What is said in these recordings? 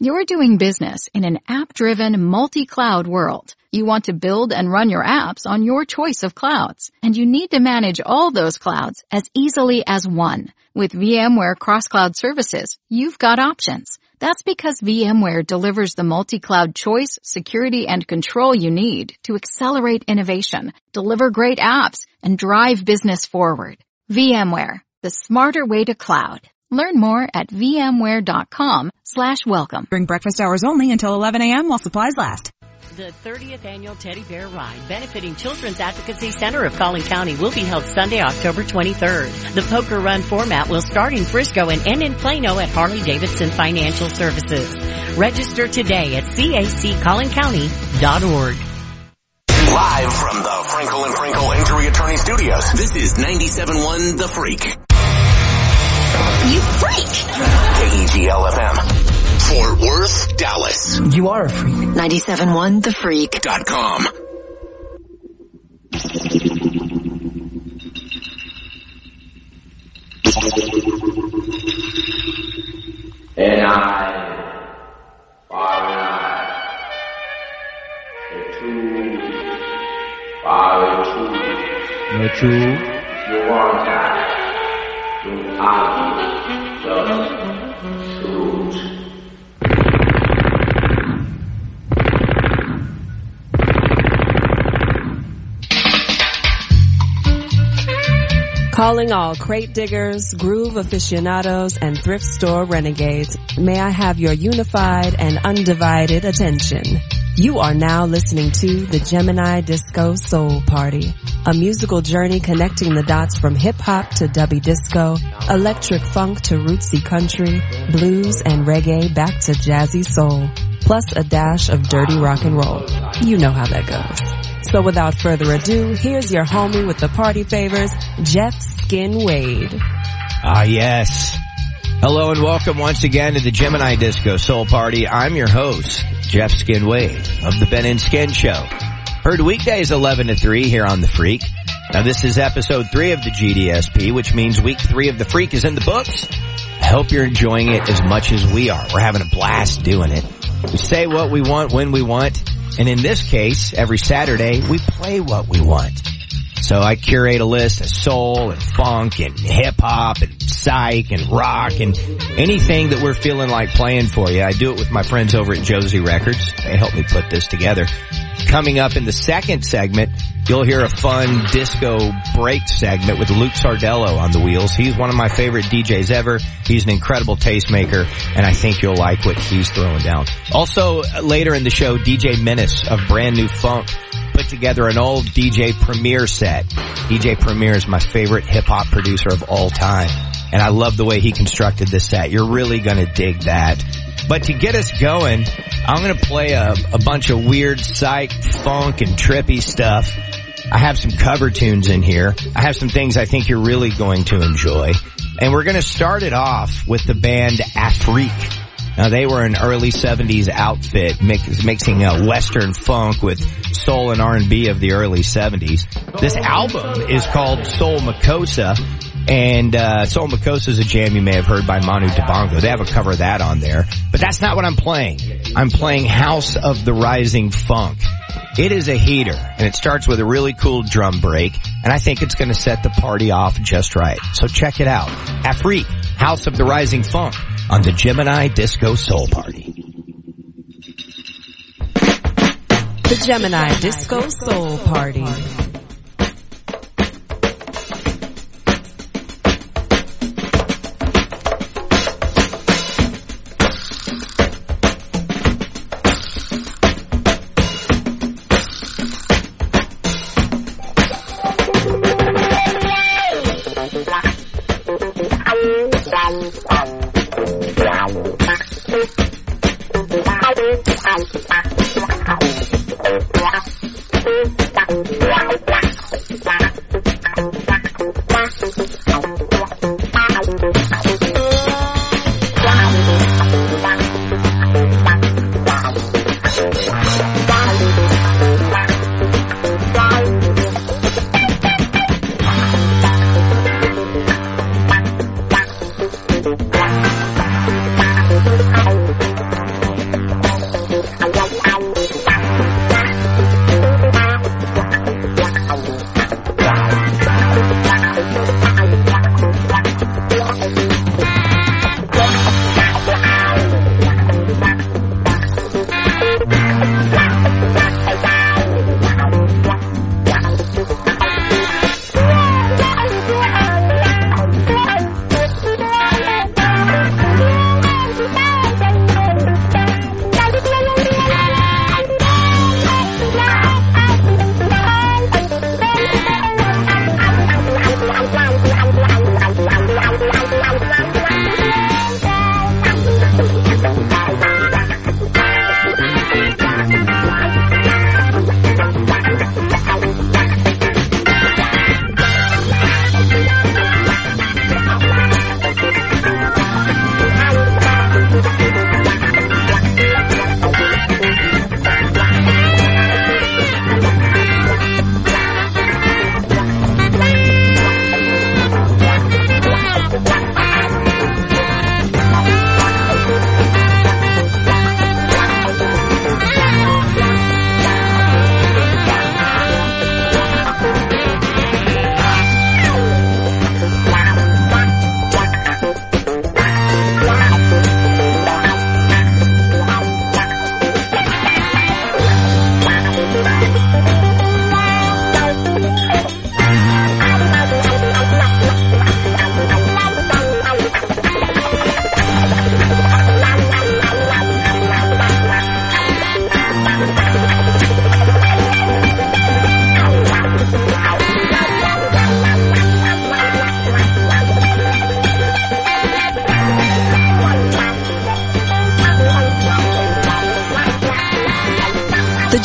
You're doing business in an app-driven, multi-cloud world. You want to build and run your apps on your choice of clouds, and you need to manage all those clouds as easily as one. With VMware Cross-Cloud Services, you've got options. That's because VMware delivers the multi-cloud choice, security, and control you need to accelerate innovation, deliver great apps, and drive business forward. VMware, the smarter way to cloud. Learn more at vmware.com slash welcome. During breakfast hours only until 11 a.m. while supplies last. The 30th annual Teddy Bear Ride benefiting Children's Advocacy Center of Collin County will be held Sunday, October 23rd. The poker run format will start in Frisco and end in Plano at Harley Davidson Financial Services. Register today at caccollincounty.org. Live from the Frankel and Frankel Injury Attorney Studios, this is 97.1 The Freak. You freak! KEGL FM. Fort Worth, Dallas. You are a freak. 97.1 The Freak. Dot com. And I, Father I, the two, Father two, The true. you want I, Calling all crate diggers, groove aficionados, and thrift store renegades, may I have your unified and undivided attention. You are now listening to the Gemini Disco Soul Party, a musical journey connecting the dots from hip hop to dubby disco, electric funk to rootsy country, blues and reggae back to jazzy soul, plus a dash of dirty rock and roll. You know how that goes. So without further ado, here's your homie with the party favors, Jeff Skin Wade. Ah, yes. Hello and welcome once again to the Gemini Disco Soul Party. I'm your host, Jeff Skin Wade of the Ben and Skin Show. Heard weekdays 11 to 3 here on The Freak. Now this is episode 3 of the GDSP, which means week 3 of The Freak is in the books. I hope you're enjoying it as much as we are. We're having a blast doing it. We say what we want when we want. And in this case, every Saturday, we play what we want. So I curate a list of soul and funk and hip hop and psych and rock and anything that we're feeling like playing for you. I do it with my friends over at Josey Records. They help me put this together. Coming up in the second segment, you'll hear a fun disco break segment with Luke Sardello on the wheels. He's one of my favorite DJs ever. He's an incredible tastemaker and I think you'll like what he's throwing down. Also later in the show, DJ Menace of Brand New Funk put together an old DJ Premier set. DJ Premier is my favorite hip hop producer of all time. And I love the way he constructed this set. You're really gonna dig that. But to get us going, I'm gonna play a, a bunch of weird psych, funk, and trippy stuff. I have some cover tunes in here. I have some things I think you're really going to enjoy. And we're gonna start it off with the band Afrique. Now they were an early 70s outfit mix, mixing uh, western funk with soul and R&B of the early 70s. This album is called Soul Makossa and uh, Soul Makossa is a jam you may have heard by Manu Dibango. They have a cover of that on there. But that's not what I'm playing. I'm playing House of the Rising Funk. It is a heater and it starts with a really cool drum break and I think it's going to set the party off just right. So check it out. Afrique, House of the Rising Funk on the Gemini Disco Soul Party. The Gemini Disco Soul Party.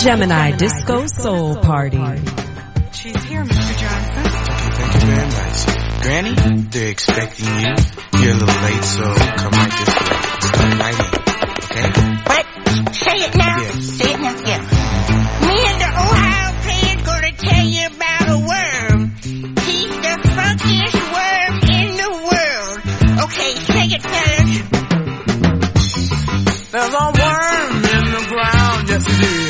Gemini Disco Soul Party. She's here, Mr. Johnson. Thank you very much. Granny, they're expecting you. You're a little late, so come right this way. Right in, okay? What? Say it now. Yeah. Say it now. Yeah. Me and the Ohio Pan gonna tell you about a worm. He's the funkiest worm in the world. Okay, say it, fellas. There's a worm in the ground, yes it is.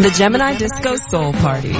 The Gemini Disco Soul Party.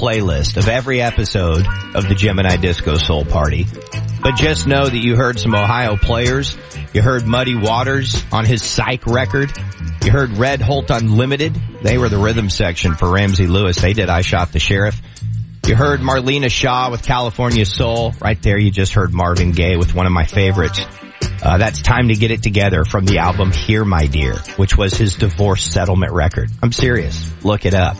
Playlist of every episode of the Gemini Disco Soul Party. But just know that you heard some Ohio players. You heard Muddy Waters on his psych record. You heard Red Holt Unlimited. They were the rhythm section for Ramsey Lewis. They did I Shot the Sheriff. You heard Marlena Shaw with California Soul. Right there you just heard Marvin Gaye with one of my favorites. Uh, that's Time to Get It Together from the album Here My Dear, which was his divorce settlement record. I'm serious. Look it up.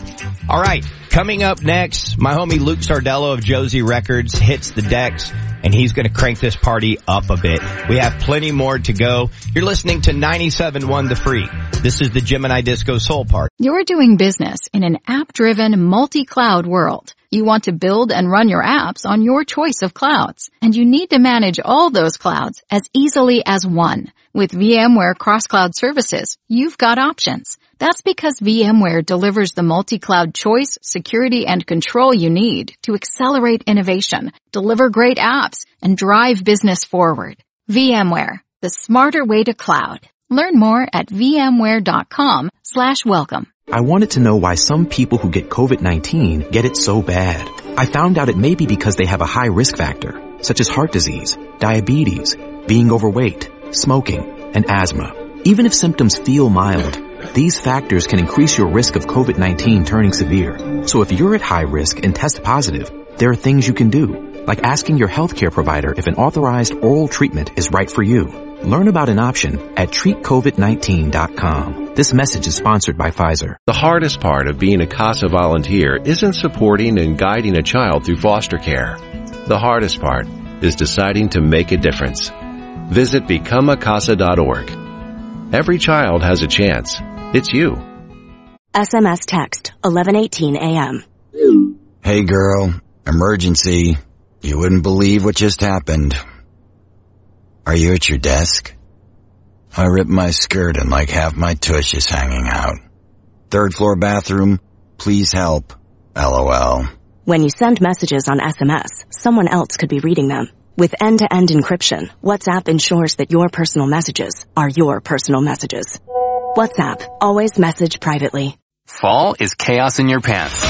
Alright, coming up next, my homie Luke Sardello of Josey Records hits the decks and he's gonna crank this party up a bit. We have plenty more to go. You're listening to 97.1 The Freak. This is the Gemini Disco Soul Party. You're doing business in an app-driven multi-cloud world. You want to build and run your apps on your choice of clouds, and you need to manage all those clouds as easily as one. With VMware Cross-Cloud Services, you've got options. That's because VMware delivers the multi-cloud choice, security, and control you need to accelerate innovation, deliver great apps, and drive business forward. VMware, the smarter way to cloud. Learn more at vmware.com slash welcome. I wanted to know why some people who get COVID-19 get it so bad. I found out it may be because they have a high risk factor, such as heart disease, diabetes, being overweight, smoking, and asthma. Even if symptoms feel mild, these factors can increase your risk of COVID-19 turning severe. So if you're at high risk and test positive, there are things you can do, like asking your healthcare provider if an authorized oral treatment is right for you. Learn about an option at treatcovid19.com. This message is sponsored by Pfizer. The hardest part of being a CASA volunteer isn't supporting and guiding a child through foster care. The hardest part is deciding to make a difference. Visit becomeacasa.org. Every child has a chance. It's you. SMS text 1118 AM. Hey girl, emergency. You wouldn't believe what just happened. Are you at your desk? I ripped my skirt and like half my tush is hanging out. Third floor bathroom, please help. LOL. When you send messages on SMS, someone else could be reading them. With end-to-end encryption, WhatsApp ensures that your personal messages are your personal messages. WhatsApp, always message privately. Fall is chaos in your pants.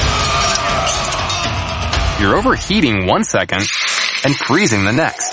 you're overheating one second and freezing the next.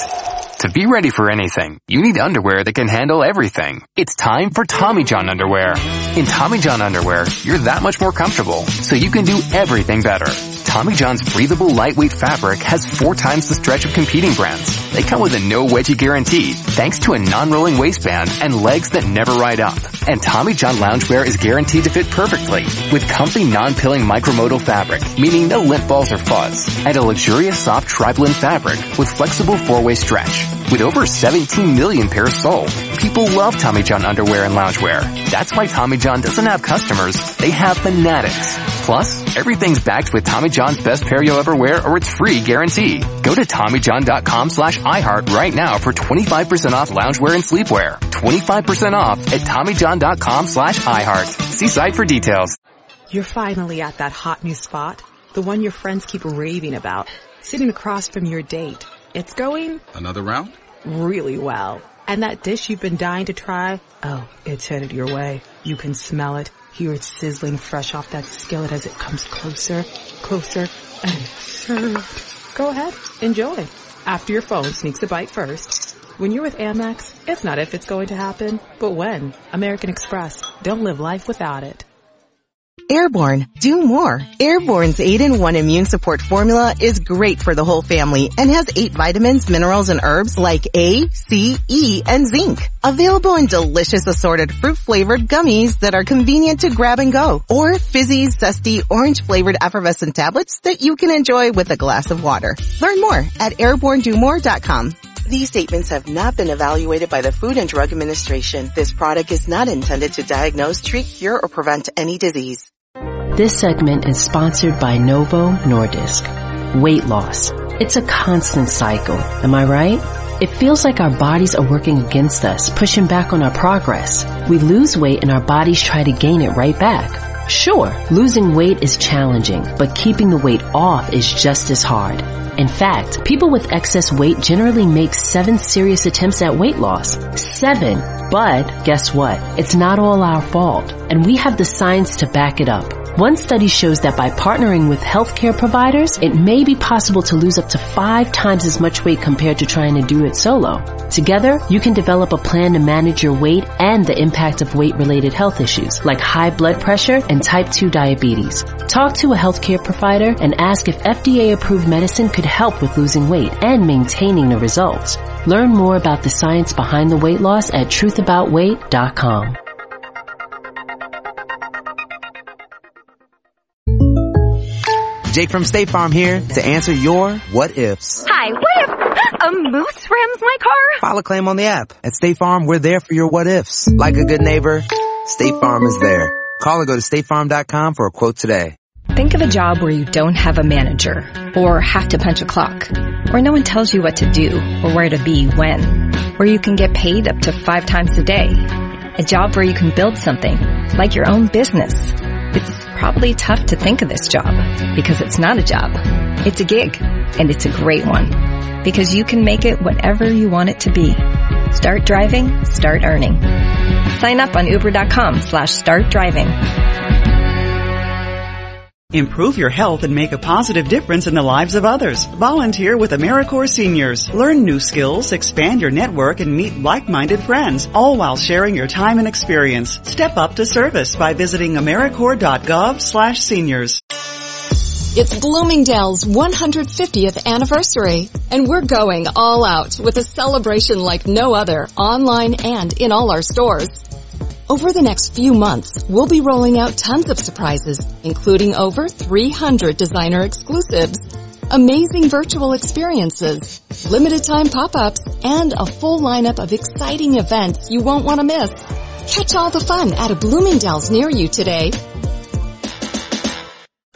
To be ready for anything, you need underwear that can handle everything. It's time for Tommy John underwear. In Tommy John underwear, you're that much more comfortable, so you can do everything better. Tommy John's breathable lightweight fabric has four times the stretch of competing brands. They come with a no wedgie guarantee, thanks to a non-rolling waistband and legs that never ride up. And Tommy John loungewear is guaranteed to fit perfectly with comfy non-pilling micromodal fabric, meaning no lint balls or fuzz, and a luxurious soft tri-blend fabric with flexible four-way stretch. With over 17 million pairs sold, people love Tommy John underwear and loungewear. That's why Tommy John doesn't have customers, they have fanatics. Plus, everything's backed with Tommy John's best pair you'll ever wear or it's free guarantee. Go to TommyJohn.com slash iHeart right now for 25% off loungewear and sleepwear. 25% off at TommyJohn.com slash iHeart. See site for details. You're finally at that hot new spot. The one your friends keep raving about. Sitting across from your date. It's going Another round? really well. And that dish you've been dying to try, oh, it's headed your way. You can smell it, hear it sizzling fresh off that skillet as it comes closer, closer, and served. Go ahead, enjoy. After your phone sneaks a bite first. When you're with Amex, it's not if it's going to happen, but when. American Express. Don't live life without it. Airborne, do more. Airborne's 8-in-1 immune support formula is great for the whole family and has 8 vitamins, minerals, and herbs like A, C, E, and zinc. Available in delicious assorted fruit-flavored gummies that are convenient to grab and go, or fizzy, zesty, orange-flavored effervescent tablets that you can enjoy with a glass of water. Learn more at airbornedomore.com. These statements have not been evaluated by the Food and Drug Administration. This product is not intended to diagnose, treat, cure, or prevent any disease. This segment is sponsored by Novo Nordisk. Weight loss. It's a constant cycle. Am I right? It feels like our bodies are working against us, pushing back on our progress. We lose weight and our bodies try to gain it right back. Sure, losing weight is challenging, but keeping the weight off is just as hard. In fact, people with excess weight generally make seven serious attempts at weight loss. Seven. But guess what? It's not all our fault. And we have the science to back it up. One study shows that by partnering with healthcare providers, it may be possible to lose up to five times as much weight compared to trying to do it solo. Together, you can develop a plan to manage your weight and the impact of weight-related health issues like high blood pressure and type 2 diabetes. Talk to a healthcare provider and ask if FDA-approved medicine could help with losing weight and maintaining the results. Learn more about the science behind the weight loss at truthaboutweight.com. Jake from State Farm here to answer your what ifs. Hi, what if a moose rams my car? File a claim on the app. At State Farm, we're there for your what ifs. Like a good neighbor, State Farm is there. Call or go to statefarm.com for a quote today. Think of a job where you don't have a manager, or have to punch a clock, or no one tells you what to do, or where to be when, where you can get paid up to five times a day. A job where you can build something, like your own business. It's probably tough to think of this job, because it's not a job. It's a gig, and it's a great one. Because you can make it whatever you want it to be. Start driving, start earning. Sign up on uber.com slash start driving. Improve your health and make a positive difference in the lives of others. Volunteer with AmeriCorps Seniors. Learn new skills, expand your network, and meet like-minded friends, all while sharing your time and experience. Step up to service by visiting AmeriCorps.gov slash seniors. It's Bloomingdale's 150th anniversary, and we're going all out with a celebration like no other online and in all our stores. Over the next few months, we'll be rolling out tons of surprises, including over 300 designer exclusives, amazing virtual experiences, limited time pop-ups, and a full lineup of exciting events you won't want to miss. Catch all the fun at a Bloomingdale's near you today.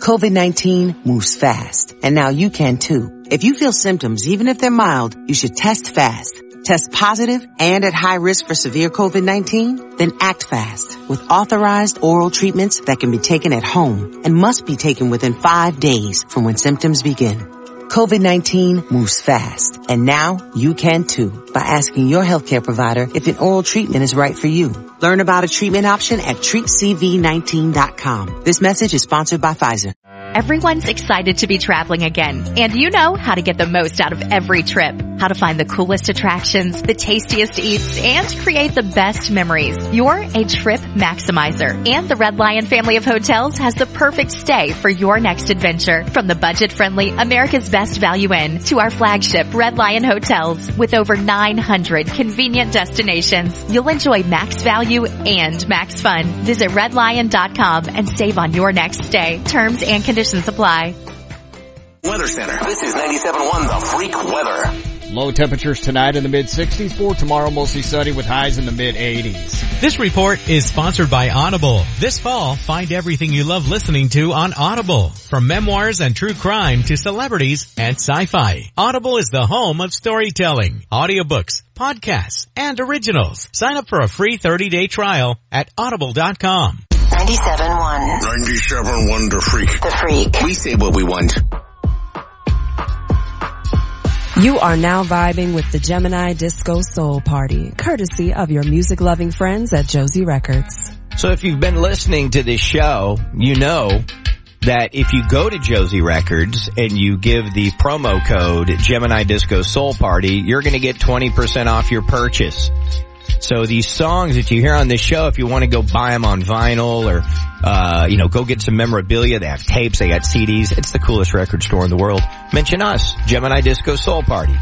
COVID-19 moves fast, and now you can too. If you feel symptoms, even if they're mild, you should test fast. Test positive and at high risk for severe COVID-19? Then act fast with authorized oral treatments that can be taken at home and must be taken within five days from when symptoms begin. COVID-19 moves fast and now you can too by asking your healthcare provider if an oral treatment is right for you. Learn about a treatment option at treatcv19.com. This message is sponsored by Pfizer. Everyone's excited to be traveling again, and you know how to get the most out of every trip. How to find the coolest attractions, the tastiest eats, and create the best memories. You're a trip maximizer, and the Red Lion family of hotels has the perfect stay for your next adventure. From the budget-friendly America's Best Value Inn to our flagship Red Lion Hotels with over 900 convenient destinations, you'll enjoy max value and max fun. Visit redlion.com and save on your next stay. Terms and conditions apply. Weather Center. This is 97.1 The Freak Weather. Low temperatures tonight in the mid 60s. For tomorrow, mostly sunny with highs in the mid 80s. This report is sponsored by Audible. This fall, find everything you love listening to on Audible. From memoirs and true crime to celebrities and sci-fi. Audible is the home of storytelling, audiobooks, podcasts, and originals. Sign up for a free 30-day trial at audible.com. 97.1. 97.1 The Freak. The Freak. We say what we want. You are now vibing with the Gemini Disco Soul Party, courtesy of your music loving friends at Josey Records. So if you've been listening to this show, you know that if you go to Josey Records and you give the promo code Gemini Disco Soul Party, you're going to get 20% off your purchase. So these songs that you hear on this show, if you want to go buy them on vinyl or, uh, you know, go get some memorabilia, they have tapes, they got CDs. It's the coolest record store in the world. Mention us, Gemini Disco Soul Party,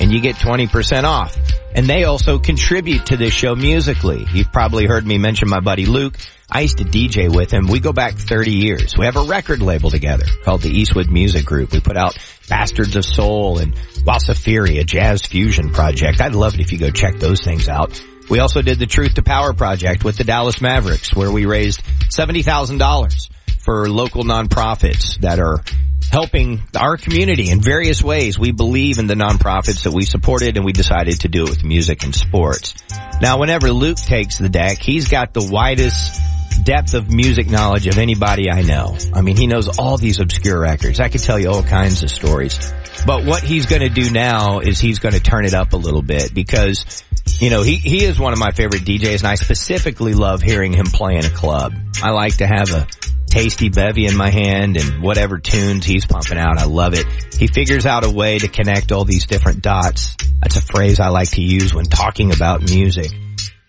and you get 20% off. And they also contribute to this show musically. You've probably heard me mention my buddy Luke. I used to DJ with him. We go back 30 years. We have a record label together called the Eastwood Music Group. We put out Bastards of Soul and Wasafiri, a jazz fusion project. I'd love it if you go check those things out. We also did the Truth to Power project with the Dallas Mavericks where we raised $70,000 for local nonprofits that are helping our community in various ways. We believe in the nonprofits that we supported and we decided to do it with music and sports. Now whenever Luke takes the deck, he's got the widest depth of music knowledge of anybody I know. I mean, he knows all these obscure records. I could tell you all kinds of stories. But what he's going to do now is he's going to turn it up a little bit because, you know, he, he is one of my favorite DJs and I specifically love hearing him play in a club. I like to have a tasty bevy in my hand and whatever tunes he's pumping out. I love it. He figures out a way to connect all these different dots. That's a phrase I like to use when talking about music.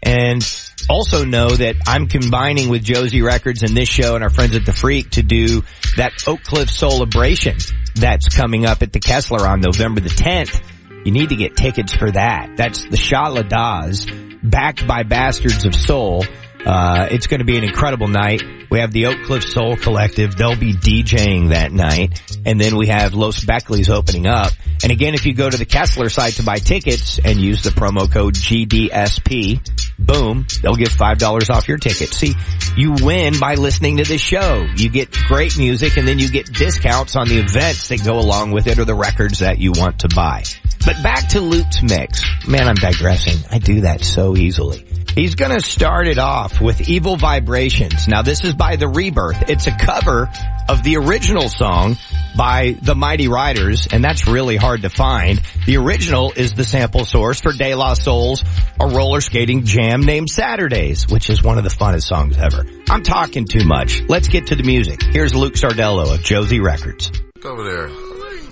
And also know that I'm combining with Josey Records and this show and our friends at the Freak to do that Oak Cliff Celebration that's coming up at the Kessler on November the 10th. You need to get tickets for that. That's the Shah Daz, backed by Bastards of Soul. Uh, it's going to be an incredible night. We have the Oak Cliff Soul Collective. They'll be DJing that night. And then we have Los Beckleys opening up. And again, if you go to the Kessler site to buy tickets and use the promo code GDSP, boom, they'll give $5 off your ticket. See, you win by listening to this show. You get great music and then you get discounts on the events that go along with it or the records that you want to buy. But back to Luke's mix. Man, I'm digressing. I do that so easily. He's gonna start it off with Evil Vibrations. Now this is by The Rebirth. It's a cover of the original song by the Mighty Ryders, and that's really hard to find. The original is the sample source for De La Soul's A Roller Skating Jam named Saturdays, which is one of the funnest songs ever. I'm talking too much. Let's get to the music. Here's Luke Sardello of Josey Records. Over there.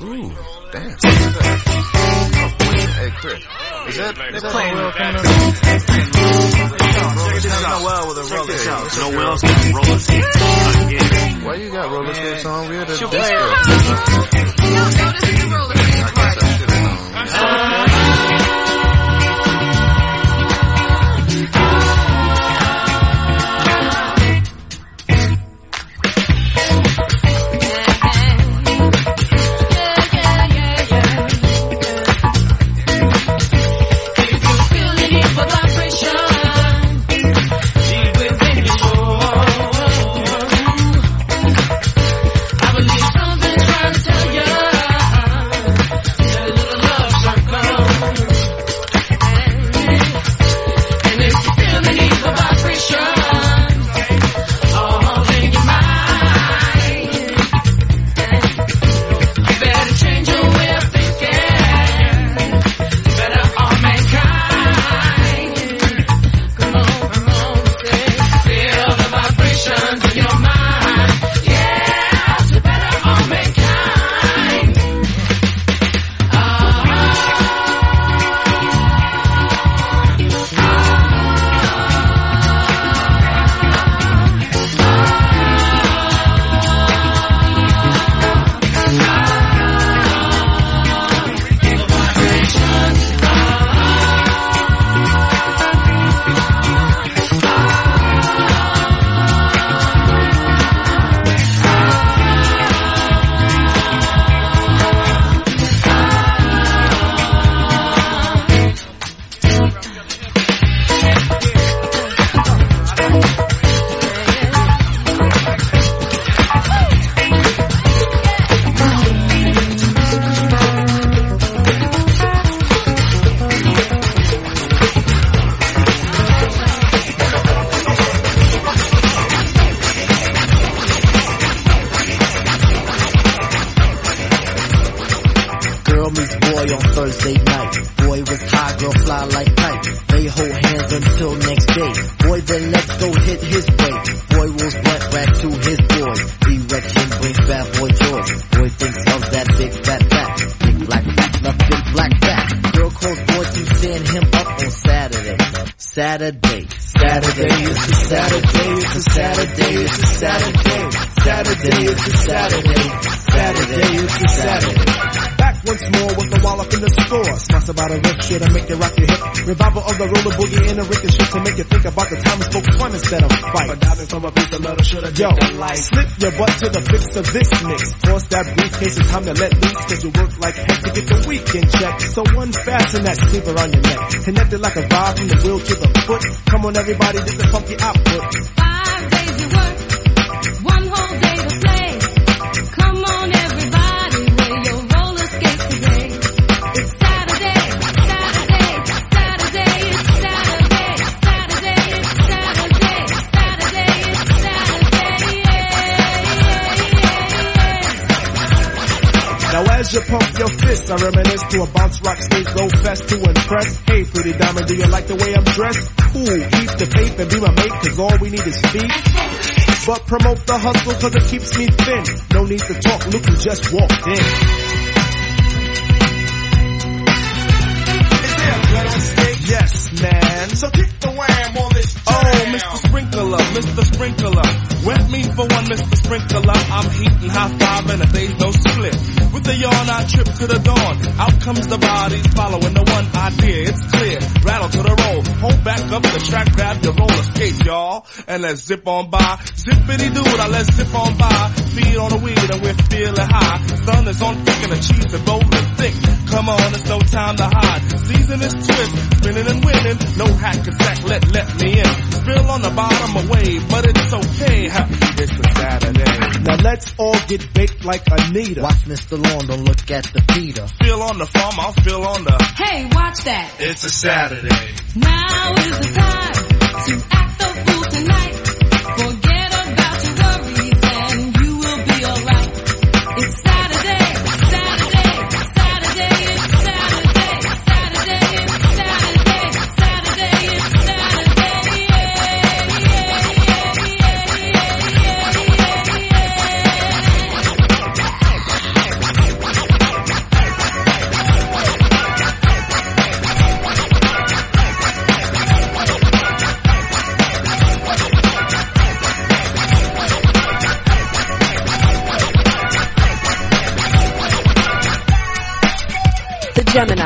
Ooh, damn. Hey, Chris. Is that, they're playing well coming up? No well with a roller skate. No well with roller skate. Why you got roller skates on? We had a disco. You don't notice the roller skate I your butt to the fix of this mix. Toss that briefcase, it's time to let loose cause you work like heck to get the weekend check. So unfasten that sleeper on your neck. Connected like a vibe from the wheel to the foot. Come on everybody, this is funky output. I reminisce to a bounce rock stage go fest to impress. Hey pretty diamond, do you like the way I'm dressed? Cool, keep the faith and be my mate, cause all we need is feet. But promote the hustle cause it keeps me thin. No need to talk, look who just walked in. Is there a better stage? Yes, man. So kick the wham on this Oh, Mr. Sprinkler, Mr. Sprinkler. Wet me for one, Mr. Sprinkler. I'm heating high five and a day's no split. With the yawn, I trip to the dawn. Out comes the bodies following the one idea. It's clear. Rattle to the roll. Hold back up the track, grab your roller skates, y'all. And let's zip on by. Zippity doo I let's zip on by. Feed on the weed and we're feeling high. Sun is on thick and the cheese is rolling thick. Come on, it's no time to hide. Season is twist, spinning and winning. No hack attack, let, let me in. Spill on the bottom away, but it's okay. Ha, It's a Saturday. Now let's all get baked like Anita. Watch Mr. Lawn, don't look at the feeder. Feel on the farm, I'll feel on the. Hey, watch that. It's a Saturday. Now is the time to act the fool tonight.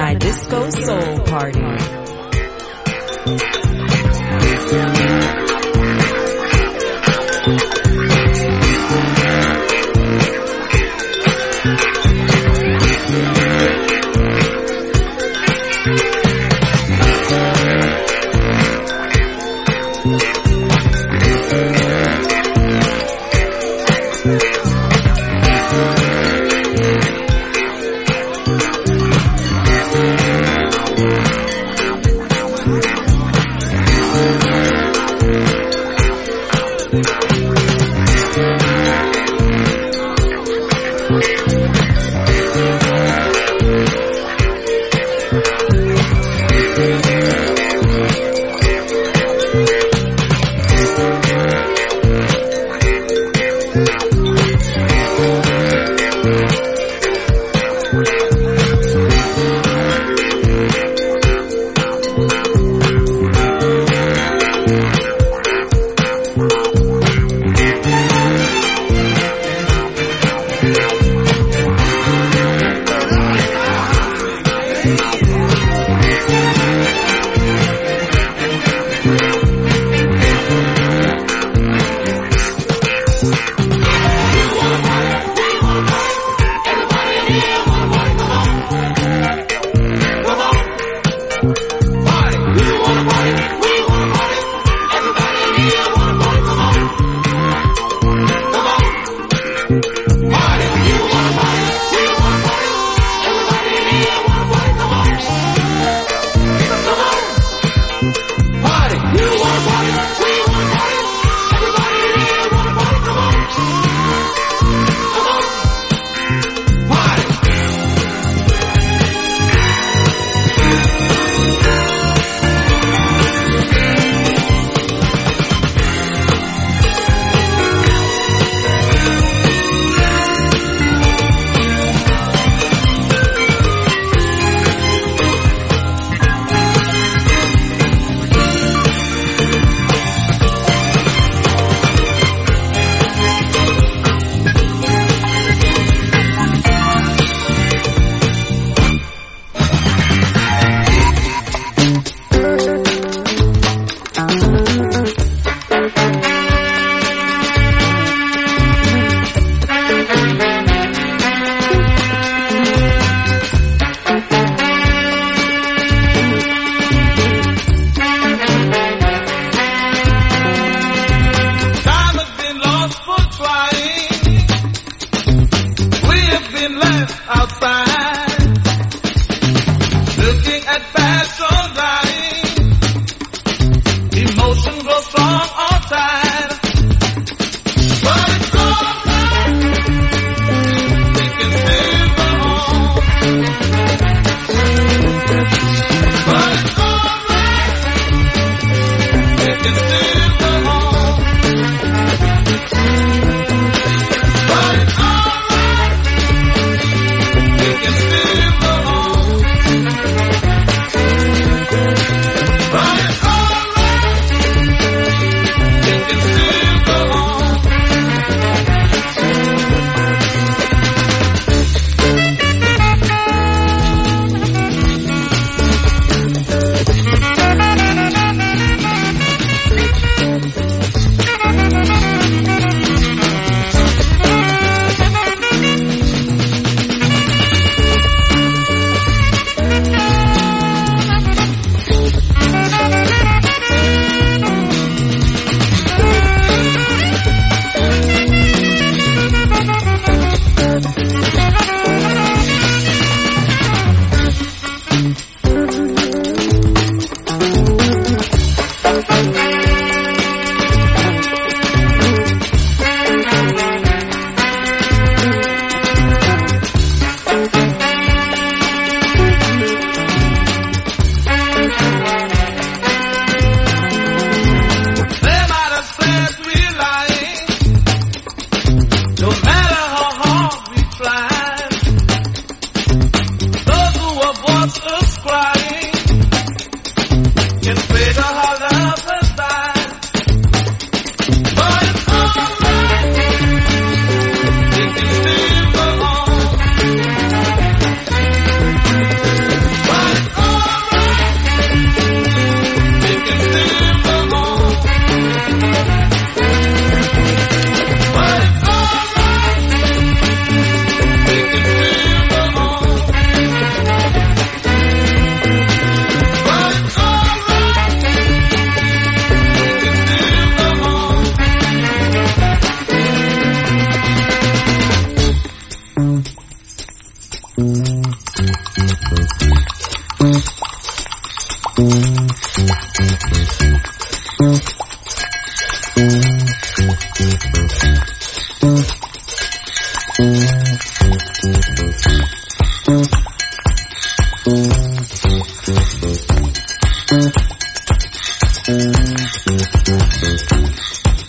My disco Soul Party.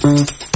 Mm-hmm.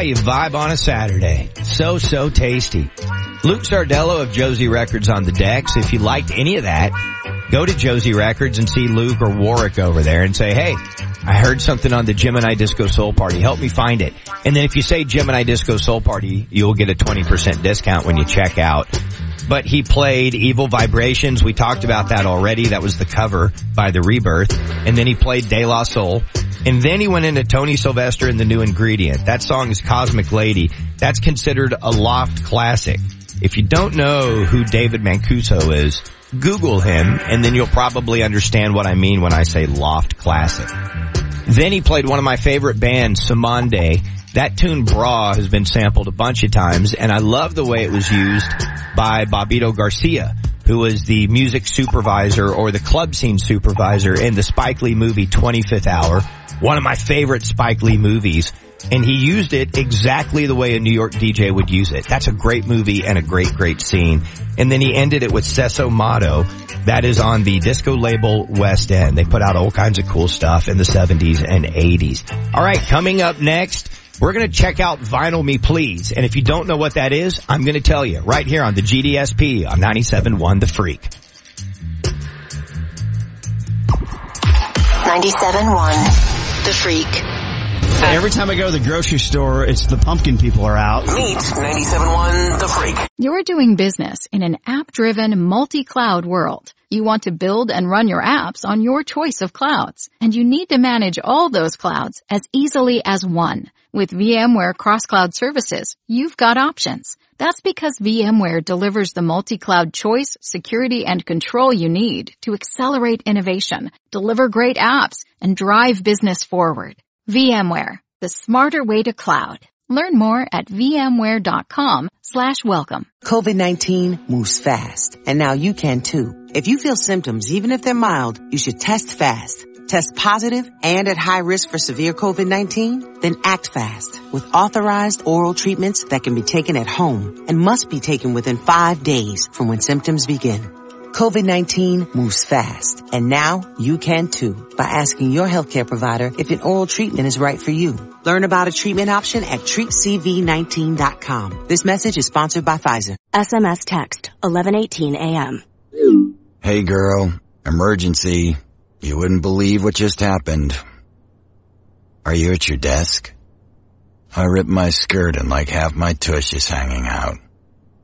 You vibe on a Saturday. So, so tasty. Luke Sardello of Josey Records on the decks. If you liked any of that, go to Josey Records and see Luke or Warwick over there and say, hey, I heard something on the Gemini Disco Soul Party. Help me find it. And then if you say Gemini Disco Soul Party, you'll get a 20% discount when you check out. But he played Evil Vibrations. We talked about that already. That was the cover by The Rebirth. And then he played De La Soul. And then he went into Tony Sylvester and the new ingredient. That song is Cosmic Lady. That's considered a loft classic. If you don't know who David Mancuso is, Google him and then you'll probably understand what I mean when I say loft classic. Then he played one of my favorite bands, Cymande. That tune Bra has been sampled a bunch of times and I love the way it was used by Bobbito Garcia, who was the music supervisor or the club scene supervisor in the Spike Lee movie 25th Hour, one of my favorite Spike Lee movies. And he used it exactly the way a New York DJ would use it. That's a great movie and a great, great scene. And then he ended it with Sessomatto. That is on the disco label West End. They put out all kinds of cool stuff in the 70s and 80s. All right, coming up next, we're going to check out Vinyl Me Please. And if you don't know what that is, I'm going to tell you right here on the GDSP on 97.1 The Freak. 97.1 The Freak. Every time I go to the grocery store, it's the pumpkin people are out. Meet 97.1 The Freak. You're doing business in an app-driven, multi-cloud world. You want to build and run your apps on your choice of clouds, and you need to manage all those clouds as easily as one. With VMware Cross-Cloud Services, you've got options. That's because VMware delivers the multi-cloud choice, security, and control you need to accelerate innovation, deliver great apps, and drive business forward. VMware, the smarter way to cloud. Learn more at vmware.com slash welcome. COVID-19 moves fast, and now you can too. If you feel symptoms, even if they're mild, you should test fast. Test positive and at high risk for severe COVID-19? Then act fast with authorized oral treatments that can be taken at home and must be taken within five days from when symptoms begin. COVID-19 moves fast, and now you can too by asking your healthcare provider if an oral treatment is right for you. Learn about a treatment option at treatcv19.com. This message is sponsored by Pfizer. SMS text 1118 AM. Hey girl, emergency. You wouldn't believe what just happened. Are you at your desk? I ripped my skirt and like half my tush is hanging out.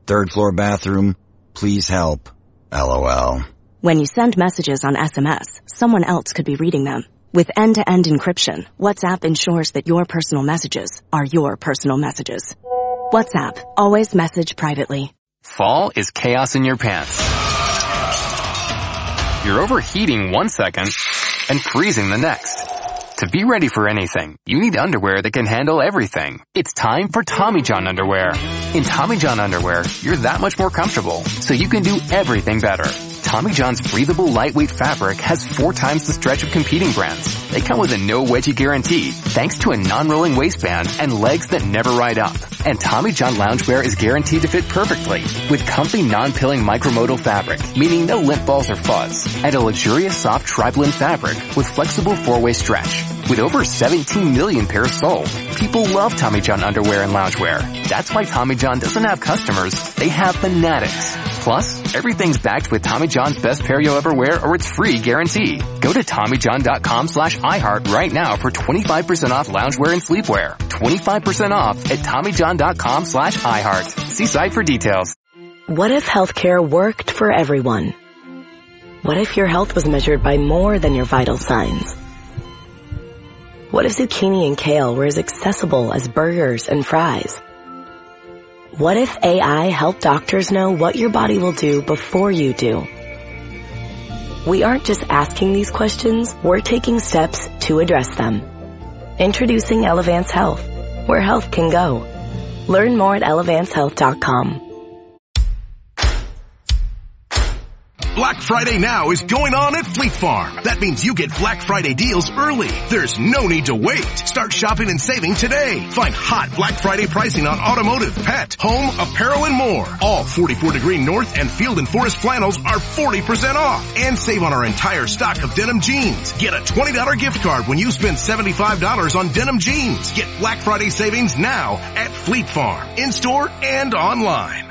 Third floor bathroom, please help. LOL. When you send messages on SMS, someone else could be reading them. With end-to-end encryption, WhatsApp ensures that your personal messages are your personal messages. WhatsApp, always message privately. Fall is chaos in your pants. You're overheating one second and freezing the next. To be ready for anything, you need underwear that can handle everything. It's time for Tommy John underwear. In Tommy John underwear, you're that much more comfortable, so you can do everything better. Tommy John's breathable lightweight fabric has four times the stretch of competing brands. They come with a no wedgie guarantee, thanks to a non-rolling waistband and legs that never ride up. And Tommy John loungewear is guaranteed to fit perfectly with comfy non-pilling micromodal fabric, meaning no limp balls or fuzz, and a luxurious soft tri-blend fabric with flexible four-way stretch. With over 17 million pairs sold, people love Tommy John underwear and loungewear. That's why Tommy John doesn't have customers, they have fanatics. Plus, everything's backed with Tommy John's best pair you'll ever wear or it's free guarantee. Go to TommyJohn.com slash iHeart right now for 25% off loungewear and sleepwear. 25% off at TommyJohn.com slash iHeart. See site for details. What if healthcare worked for everyone? What if your health was measured by more than your vital signs? What if zucchini and kale were as accessible as burgers and fries? What if AI helped doctors know what your body will do before you do? We aren't just asking these questions, we're taking steps to address them. Introducing Elevance Health, where health can go. Learn more at elevancehealth.com. Black Friday now is going on at Fleet Farm. That means you get Black Friday deals early. There's no need to wait. Start shopping and saving today. Find hot Black Friday pricing on automotive, pet, home, apparel, and more. All 44 degree North and Field and Forest flannels are 40% off. And save on our entire stock of denim jeans. Get a $20 gift card when you spend $75 on denim jeans. Get Black Friday savings now at Fleet Farm. In store and online.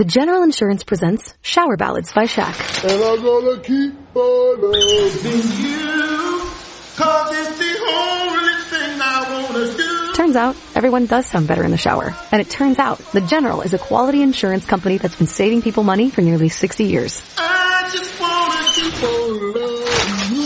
The General Insurance presents Shower Ballads by Shaq. And I'm gonna keep on loving you. Cause it's the only thing I wanna do. Turns out, everyone does sound better in the shower. And it turns out, The General is a quality insurance company that's been saving people money for nearly 60 years. I just wanna keep on loving you.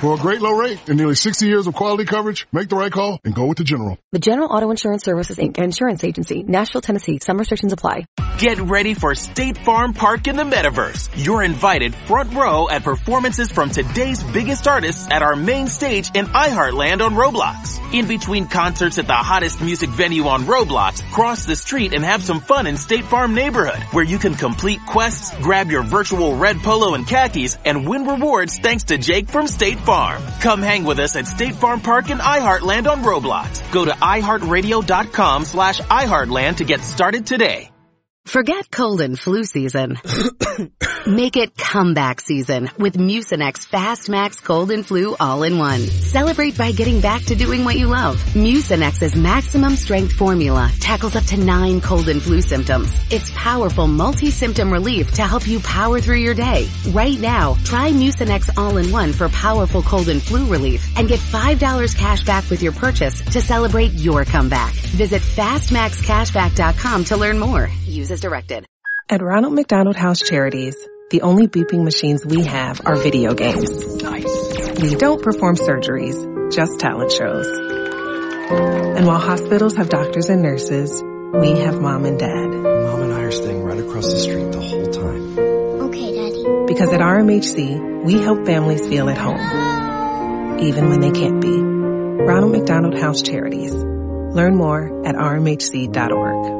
For a great low rate and nearly 60 years of quality coverage, make the right call and go with the General. The General Auto Insurance Services Inc. Insurance Agency, Nashville, Tennessee. Some restrictions apply. Get ready for State Farm Park in the Metaverse. You're invited front row at performances from today's biggest artists at our main stage in iHeartland on Roblox. In between concerts at the hottest music venue on Roblox, cross the street and have some fun in State Farm neighborhood, where you can complete quests, grab your virtual red polo and khakis, and win rewards thanks to Jake from State Farm. Come hang with us at State Farm Park in iHeartland on Roblox. Go to iHeartRadio.com slash iHeartland to get started today. Forget cold and flu season. Make it comeback season with Mucinex Fast Max Cold and Flu All-in-One. Celebrate by getting back to doing what you love. Mucinex's maximum strength formula tackles up to nine cold and flu symptoms. It's powerful multi-symptom relief to help you power through your day. Right now, try Mucinex All-in-One for powerful cold and flu relief and get $5 cash back with your purchase to celebrate your comeback. Visit fastmaxcashback.com to learn more. Use as directed. At Ronald McDonald House Charities, the only beeping machines we have are video games. We don't perform surgeries, just talent shows. And while hospitals have doctors and nurses, we have mom and dad. Mom and I are staying right across the street the whole time. Okay, Daddy. Because at RMHC, we help families feel at home, even when they can't be. Ronald McDonald House Charities. Learn more at rmhc.org.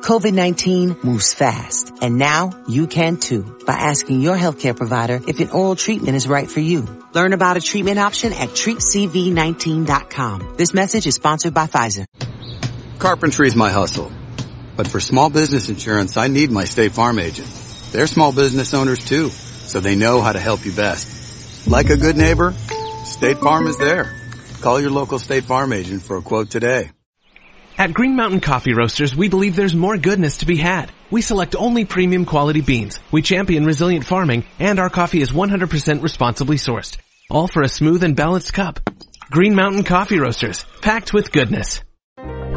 COVID-19 moves fast, and now you can too by asking your healthcare provider if an oral treatment is right for you. Learn about a treatment option at treatcv19.com. This message is sponsored by Pfizer. Carpentry is my hustle. But for small business insurance, I need my State Farm agent. They're small business owners too, so they know how to help you best. Like a good neighbor, State Farm is there. Call your local State Farm agent for a quote today. At Green Mountain Coffee Roasters, we believe there's more goodness to be had. We select only premium quality beans. We champion resilient farming, and our coffee is 100% responsibly sourced. All for a smooth and balanced cup. Green Mountain Coffee Roasters, packed with goodness.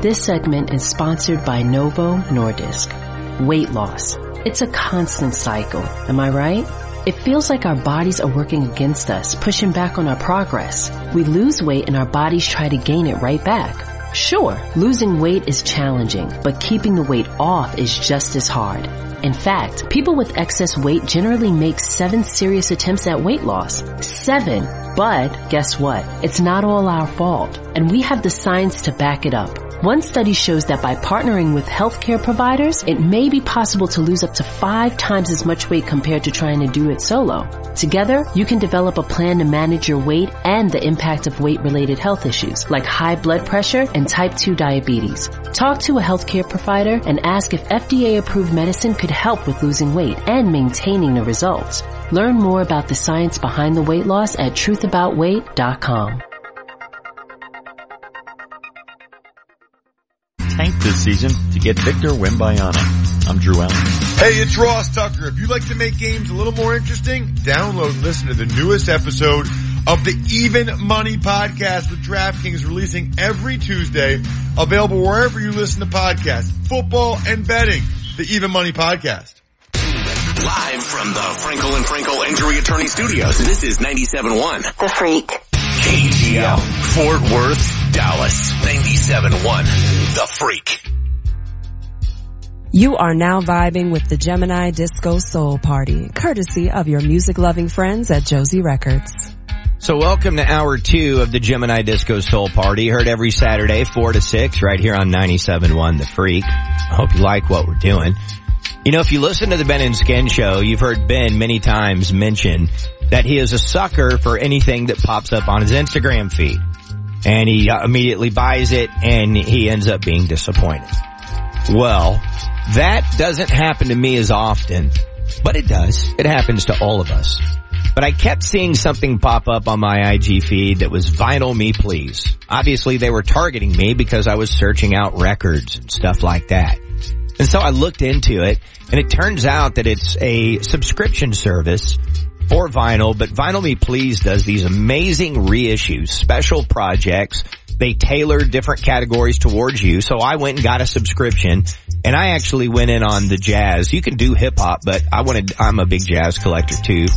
This segment is sponsored by Novo Nordisk. Weight loss. It's a constant cycle. Am I right? It feels like our bodies are working against us, pushing back on our progress. We lose weight and our bodies try to gain it right back. Sure, losing weight is challenging, but keeping the weight off is just as hard. In fact, people with excess weight generally make seven serious attempts at weight loss. Seven! But guess what? It's not all our fault, and we have the science to back it up. One study shows that by partnering with healthcare providers, it may be possible to lose up to five times as much weight compared to trying to do it solo. Together, you can develop a plan to manage your weight and the impact of weight-related health issues like high blood pressure and type 2 diabetes. Talk to a healthcare provider and ask if FDA-approved medicine could help with losing weight and maintaining the results. Learn more about the science behind the weight loss at truthaboutweight.com. tank this season to get Victor Wembanyama. I'm Drew Allen. Hey, it's Ross Tucker. If you'd like to make games a little more interesting, download and listen to the newest episode of the Even Money Podcast with DraftKings releasing every Tuesday, available wherever you listen to podcasts, football and betting, the Even Money Podcast. Live from the Frankel and Frankel Injury Attorney Studios, this is 97.1. The Freak. KEGL, Fort Worth, Dallas, 97.1. The Freak. You are now vibing with the Gemini Disco Soul Party, courtesy of your music loving friends at Josey Records. So welcome to hour two of the Gemini Disco Soul Party, heard every Saturday, four to six, right here on 97.1 The Freak. I hope you like what we're doing. You know, if you listen to the Ben and Skin show, you've heard Ben many times mention that he is a sucker for anything that pops up on his Instagram feed. And he immediately buys it and he ends up being disappointed. Well, that doesn't happen to me as often, but it does. It happens to all of us. But I kept seeing something pop up on my IG feed that was vinyl me please. Obviously they were targeting me because I was searching out records and stuff like that. And so I looked into it and it turns out that it's a subscription service for vinyl, but Vinyl Me Please does these amazing reissues, special projects they tailor different categories towards you. So I went and got a subscription and I actually went in on the jazz. You can do hip hop, but I wanted, I'm a big jazz collector too.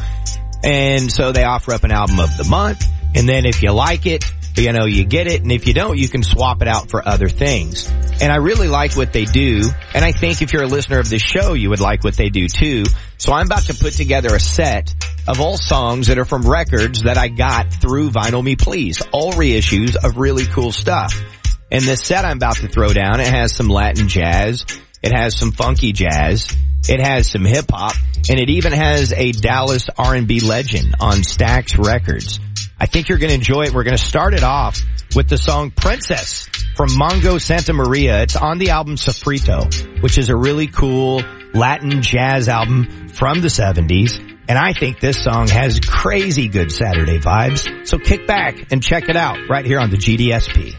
And so they offer up an album of the month. And then if you like it, you know, you get it. And if you don't, you can swap it out for other things. And I really like what they do. And I think if you're a listener of this show, you would like what they do too. So I'm about to put together a set of all songs that are from records that I got through Vinyl Me Please. All reissues of really cool stuff. And the set I'm about to throw down, it has some Latin jazz. It has some funky jazz. It has some hip hop and it even has a Dallas R&B legend on Stax Records. I think you're going to enjoy it. We're going to start it off with the song Princess from Mongo Santamaria. It's on the album Sofrito, which is a really cool Latin jazz album from the 70s. And I think this song has crazy good Saturday vibes. So kick back and check it out right here on the GDSP.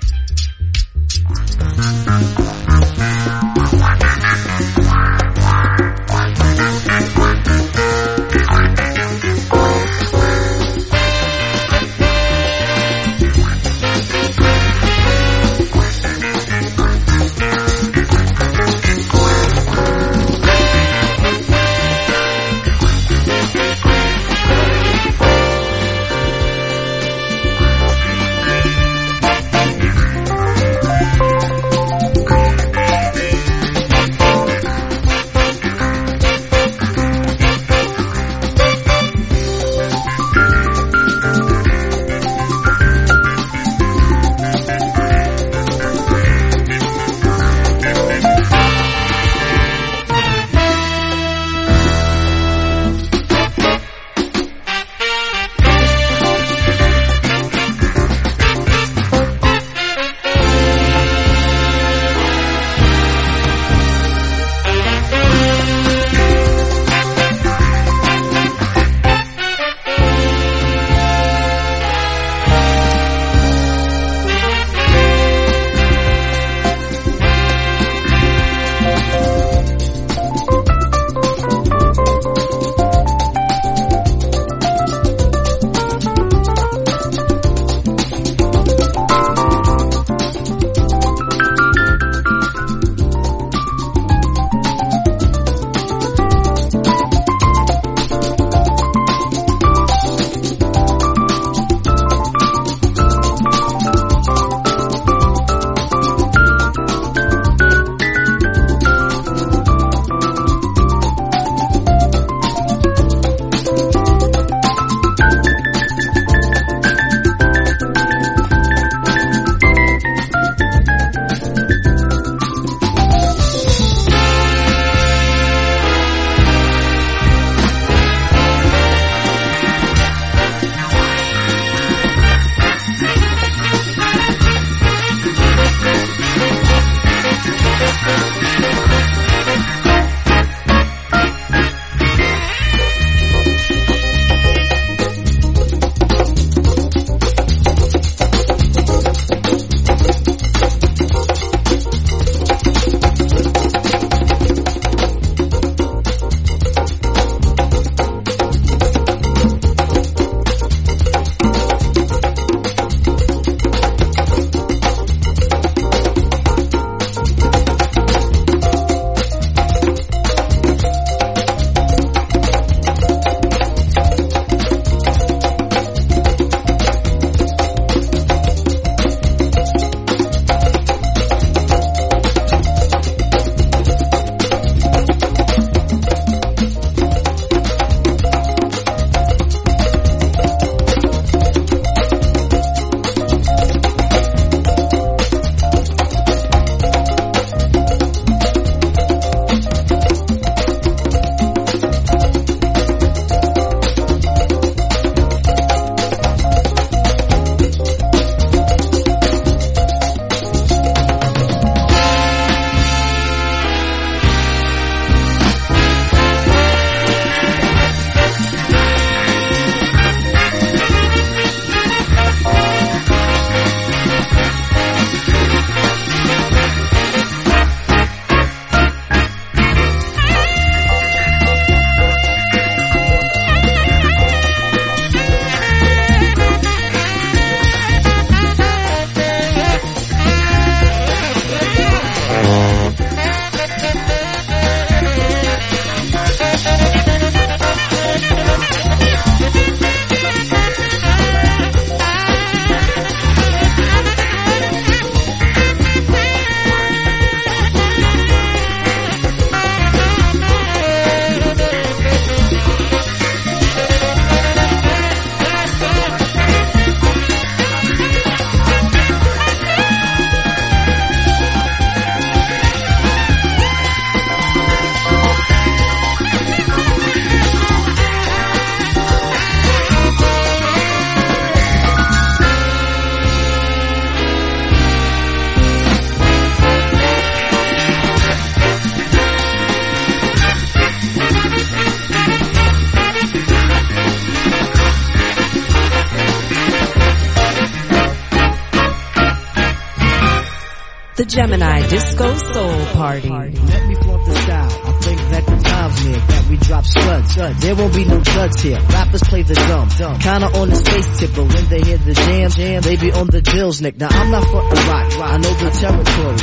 Gemini Disco Soul Party. Let me flaunt the style. I think that the time's near that we drop studs. There won't be no duds here. Rappers play the dumb. Kinda on the space tip, but when they hear the jam, jam, they be on the drills, Nick. Now I'm not frontin' rock. I know the territory.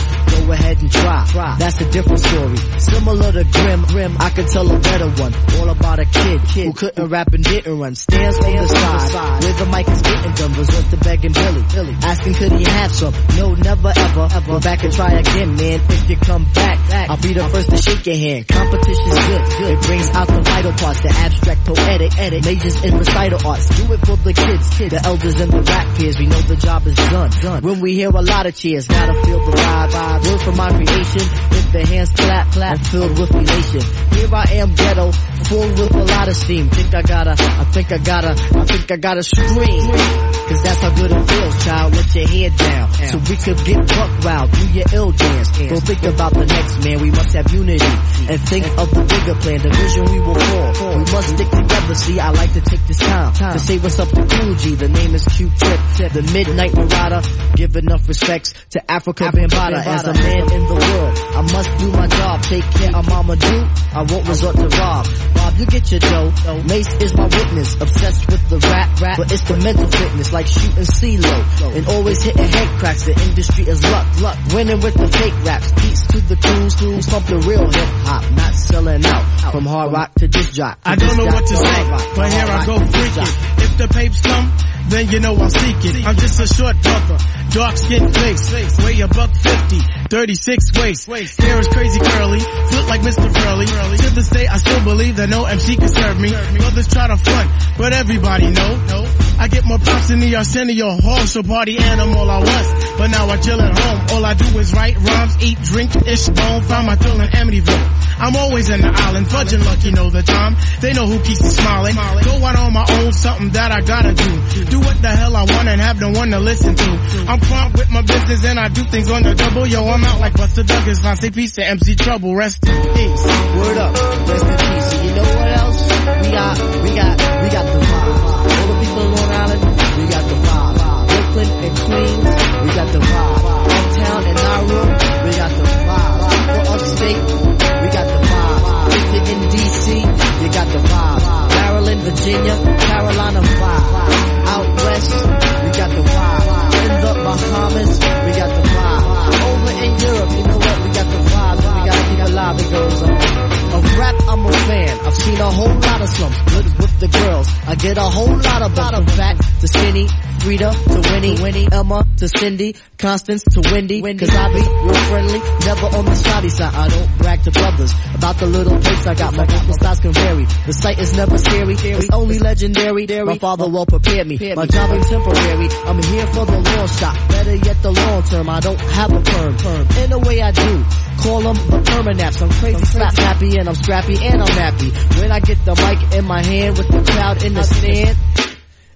Go ahead and try. That's a different story. Similar to Grim, Grim, I can tell a better one. All about a kid, kid who couldn't rap and didn't run. Stands on the side, where the mic is getting done. Was Resort to begging Billy, Billy, asking could he have some? No, never ever, ever. Back and try again, man. If you come back, I'll be the first to shake your hand. Competition's good, good. It brings out the vital parts, the abstract, poetic, edit, majors in recital arts. Do it for the kids, kids, the elders and the rap peers. We know the job is done, done. When we hear a lot of cheers, gotta feel the vibe, vibe. Word for my creation, if the hands clap, clap, I'm filled with elation. Here I am, ghetto, full with a lot of steam. Think I gotta, I think I gotta, I think I gotta scream. Cause that's how good it feels, child. Let your head down. So we could get buck wild, do your ill dance. Go think about the next man, we must have unity. And think of the bigger plan, the vision we will fall. We must stick together, see, I like to take this time, to say what's up to Cool G. The name is Q-Tip, the Midnight Marauder. Give enough respects to Afrika Bambaataa. As a man in the world, I must do my job, take care of Mama Do. I won't resort to rob. Bob, you get your dough. Mace is my witness, obsessed with the rap, rap, but it's the mental fitness, like shooting CeeLo. And always hitting head cracks, the industry is luck, luck. Winning with the fake raps, beats to the crews, who's pump the real hip hop, not selling out. From hard rock to this jock. I don't know what to say, but here I go freaking. If the papes come, then you know I'll seek it. I'm just a short brother, dark skin face, weigh a buck fifty, 36 waist. Hair is crazy curly, look like Mr. Curly. To this day I still believe that no MC can serve me. Brothers try to front, but everybody know. I get more props than the Arsenio Hall, so party animal I was. But now I chill at home, all I do is write rhymes, eat, drink, ish bone, find my thrill in Amityville. I'm always in the island, fudging lucky know the time. They know who keeps me smiling. Go out on my own, something that I gotta do. Do what the hell I want and have no one to listen to. I'm prompt with my business and I do things on the double. Yo, I'm out like Buster Douglas. Say peace to MC Trouble. Rest in peace. Word up, rest in peace. You know what else? We got, we got, we got the vibe. We got the vibe. Brooklyn and Queens, we got the vibe. Uptown and Nauru, we got the vibe. For upstate, we got the vibe. If you're in DC, you got the vibe. Maryland, Virginia, Carolina vibe. Out west, we got the vibe. In the Bahamas, we got the vibe. Over in Europe, you know what? We got the vibe. We gotta keep alive. It goes on. Rap, I'm a fan. I've seen a whole lot of slums, with the girls. I get a whole lot of. From fat to skinny, Frida to Winnie, Winnie, Emma to Cindy, Constance to Wendy. Cause I be real friendly, never on the shoddy side. I don't brag to brothers about the little plates I got. My vocal styles can vary. The sight is never scary. It's only legendary. My father well prepared me. My job ain't temporary. I'm here for the long shot. Better yet the long term. I don't have a perm. perm. In a way I do. Call them the permanaps. I'm crazy, slap happy, and I'm scrappy, and I'm happy. When I get the mic in my hand with the crowd in the stand,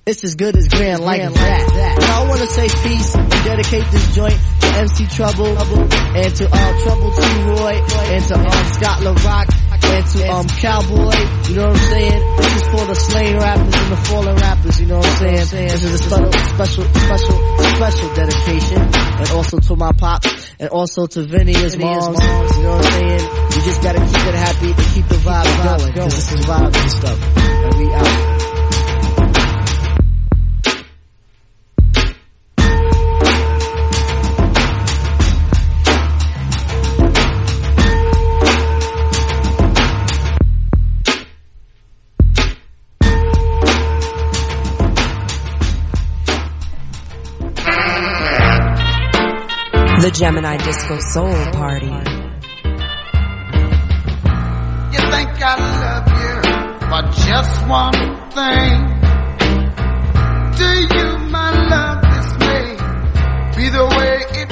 it's as good as grand like that. I wanna say peace and dedicate this joint to MC Trouble and to all Trouble T Roy and to um, Scott La Rock and to um Cowboy. You know what I'm saying? This is for the slain rappers and the fallen rappers. You know what I'm saying? This is a special, special, special, special dedication, and also to my pops and also to Vinny his moms. You know what I'm saying? You just gotta keep it happy and keep the vibes going because this is vibes and stuff. And we out. The Gemini Disco Soul Party. You think I love you for just one thing? Do you, my love, this may be the way it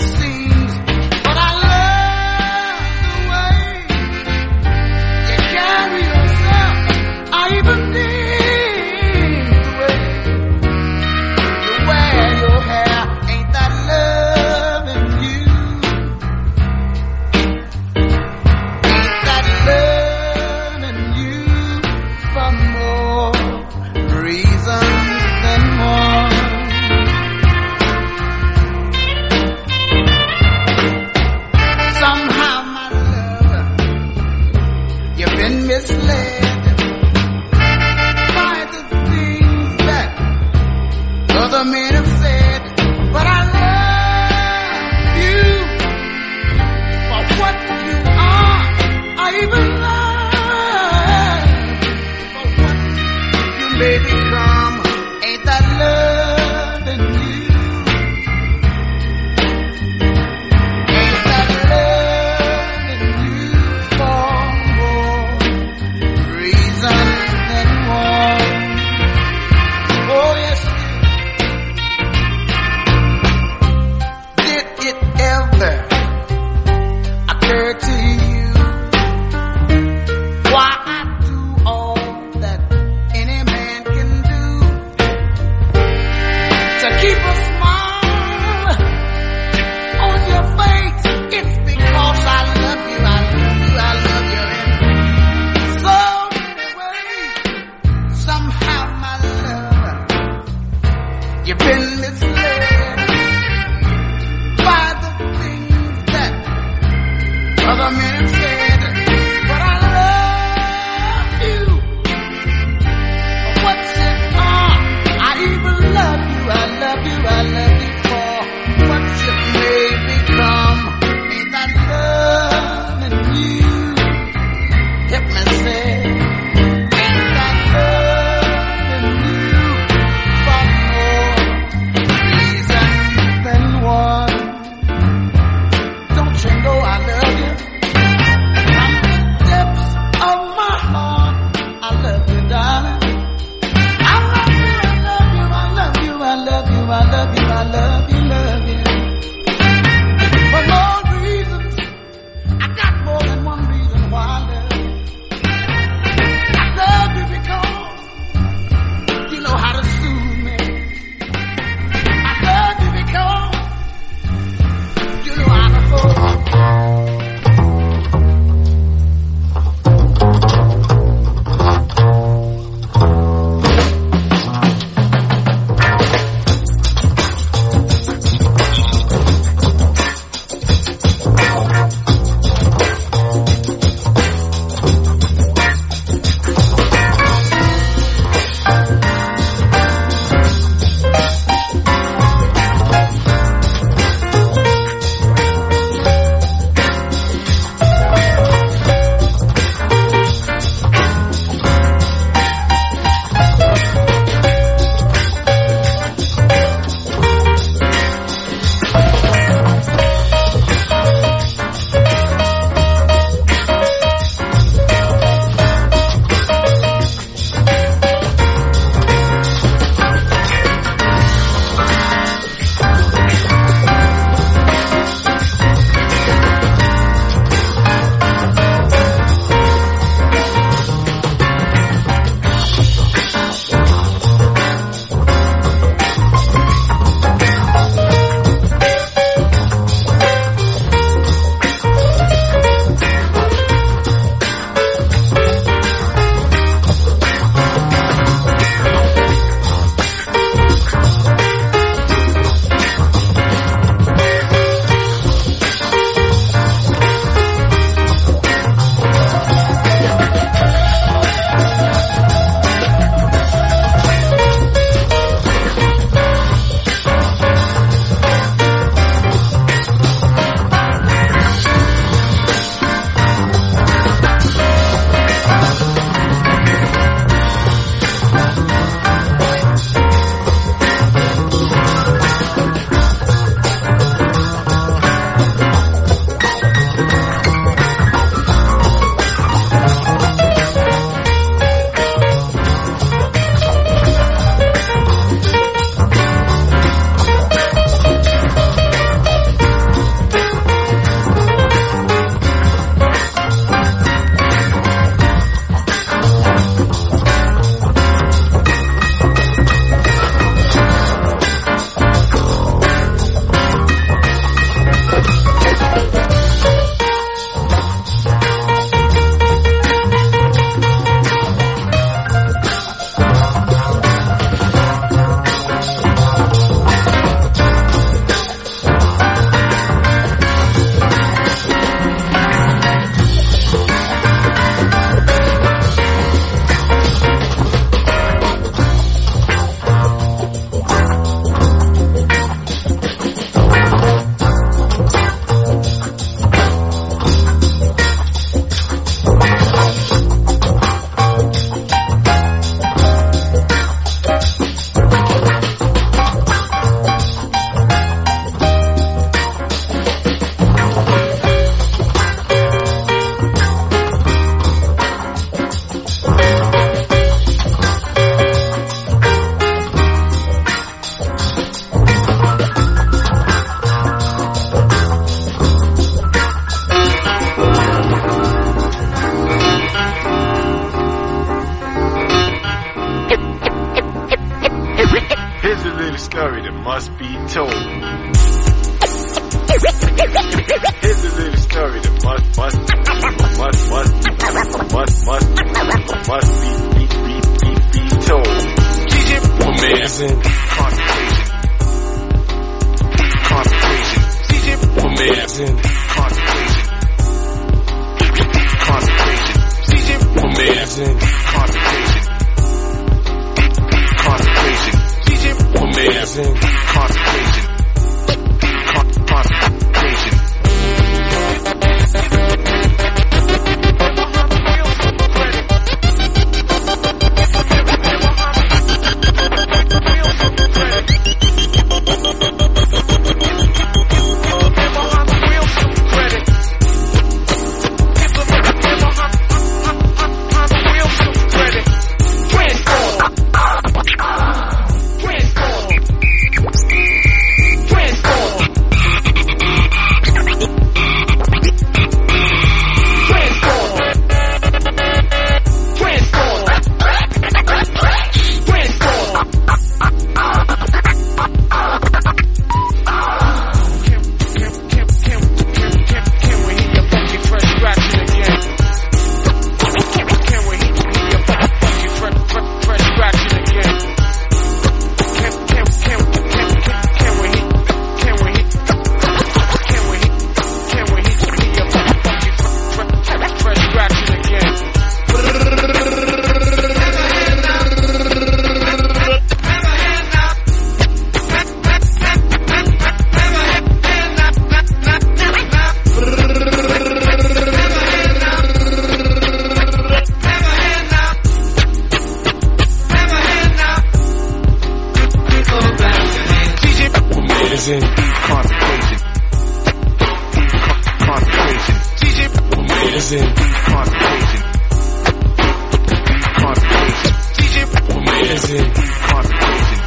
Amazing concentration.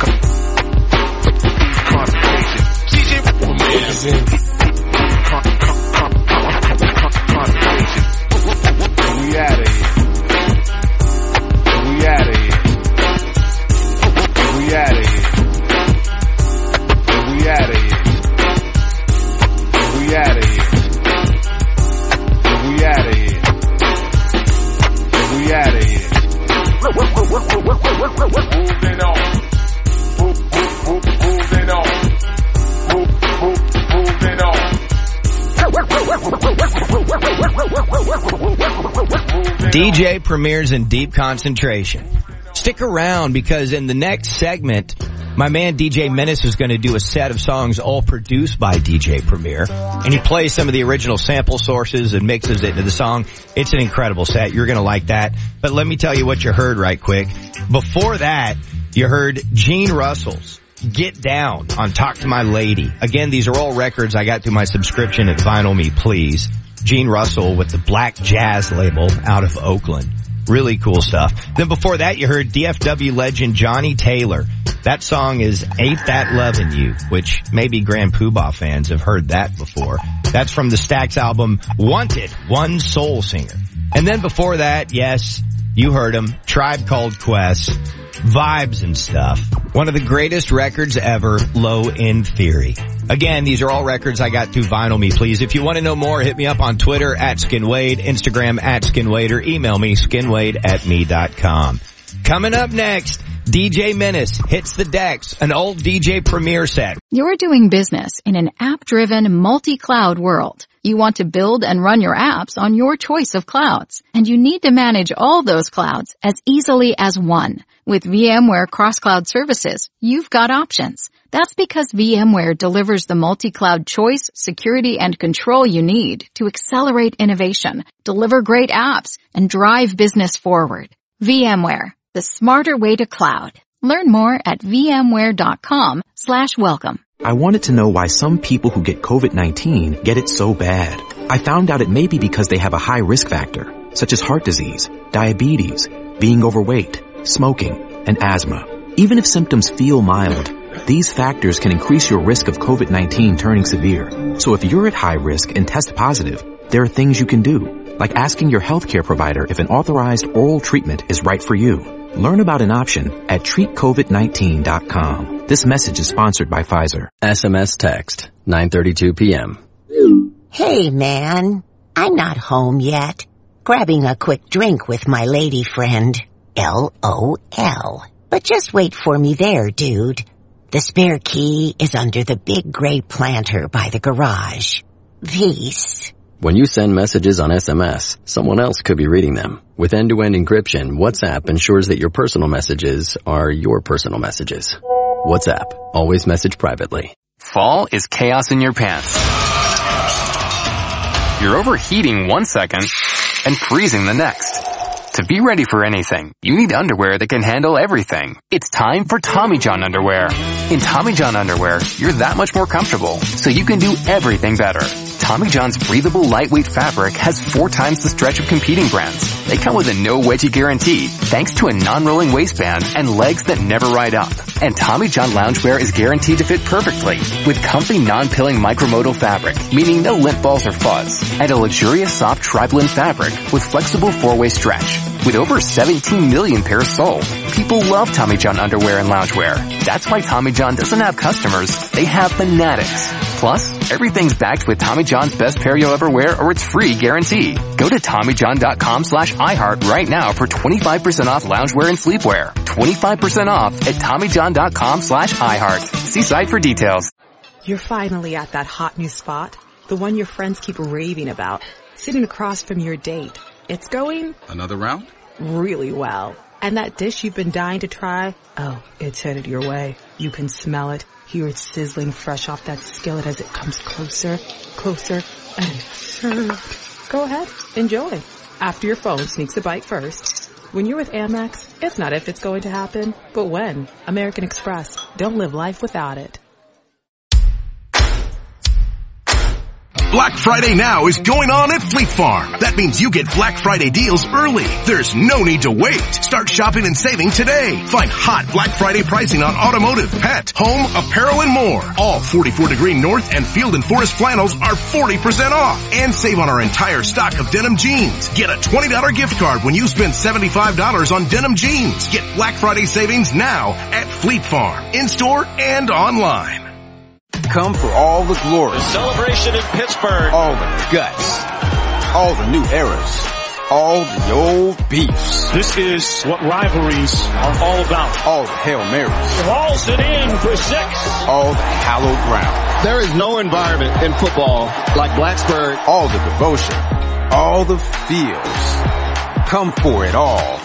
Concentration. DJ Amazing. DJ Premier's in deep concentration. Stick around because in the next segment, my man DJ Menace is going to do a set of songs all produced by DJ Premier. And he plays some of the original sample sources and mixes it into the song. It's an incredible set. You're going to like that. But let me tell you what you heard right quick. Before that, you heard Gene Russell's Get Down on Talk to My Lady. Again, these are all records I got through my subscription at Vinyl Me Please. Gene Russell with the Black Jazz label out of Oakland. Really cool stuff. Then before that, you heard DFW legend Johnnie Taylor. That song is Ain't That Lovin' You, which maybe Grand Puba fans have heard that before. That's from the Stax album Wanted, One Soul Singer. And then before that, yes, you heard him, Tribe Called Quest, vibes and stuff. One of the greatest records ever, Low End Theory. Again, these are all records I got through Vinyl Me, please. If you want to know more, hit me up on Twitter at SkinWade, Instagram at SkinWade, or email me, skinwade at me.com. Coming up next, DJ Menace hits the decks, an old DJ Premier set. You're doing business in an app-driven, multi-cloud world. You want to build and run your apps on your choice of clouds, and you need to manage all those clouds as easily as one. With VMware Cross-Cloud Services, you've got options. That's because VMware delivers the multi-cloud choice, security, and control you need to accelerate innovation, deliver great apps, and drive business forward. VMware, the smarter way to cloud. Learn more at vmware.com slash welcome. I wanted to know why some people who get COVID-19 get it so bad. I found out it may be because they have a high risk factor, such as heart disease, diabetes, being overweight, smoking, and asthma. Even if symptoms feel mild, these factors can increase your risk of COVID-19 turning severe. So if you're at high risk and test positive, there are things you can do. like asking your healthcare provider if an authorized oral treatment is right for you. Learn about an option at treatcovid19.com. This message is sponsored by Pfizer. SMS text 9:32 p.m. Hey man, I'm not home yet. Grabbing a quick drink with my lady friend. L-O-L. But just wait for me there, dude. The spare key is under the big gray planter by the garage. Peace. When you send messages on SMS, someone else could be reading them. With end-to-end encryption, WhatsApp ensures that your personal messages are your personal messages. WhatsApp. Always message privately. Fall is chaos in your pants. You're overheating one second and freezing the next. To be ready for anything, you need underwear that can handle everything. It's time for Tommy John underwear. In Tommy John underwear, you're that much more comfortable, so you can do everything better. Tommy John's breathable lightweight fabric has four times the stretch of competing brands. They come with a no wedgie guarantee, thanks to a non-rolling waistband and legs that never ride up. And Tommy John loungewear is guaranteed to fit perfectly with comfy non-pilling micromodal fabric, meaning no lint balls or fuzz, and a luxurious soft tri-blend fabric with flexible four-way stretch. With over 17 million pairs sold, people love Tommy John underwear and loungewear. That's why Tommy John doesn't have customers, they have fanatics. Plus, everything's backed with Tommy John's best pair you'll ever wear or it's free guarantee. Go to TommyJohn.com slash iHeart right now for 25% off loungewear and sleepwear. 25% off at TommyJohn.com slash iHeart. See site for details. You're finally at that hot new spot. The one your friends keep raving about. Sitting across from your date. It's going Another round? really well. And that dish you've been dying to try? Oh, it's headed your way. You can smell it. Hear it sizzling fresh off that skillet as it comes closer, closer, and served. Go ahead. Enjoy. After your phone sneaks a bite first. When you're with Amex, it's not if it's going to happen, but when. American Express. Don't live life without it. Black Friday now is going on at Fleet Farm. That means you get Black Friday deals early. There's no need to wait. Start shopping and saving today. Find hot Black Friday pricing on automotive, pet, home, apparel, and more. All 44 degree North and Field and Forest flannels are 40% off. And save on our entire stock of denim jeans. Get a $20 gift card when you spend $75 on denim jeans. Get Black Friday savings now at Fleet Farm. In-store and online. Come for all the glory. The celebration in Pittsburgh. All the guts. All the new eras. All the old beefs. This is what rivalries are all about. All the Hail Marys. Walls it in for six. All the hallowed ground. There is no environment in football like Blacksburg. All the devotion. All the feels. Come for it all.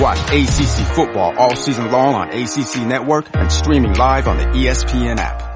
Watch ACC football all season long on ACC Network and streaming live on the ESPN app.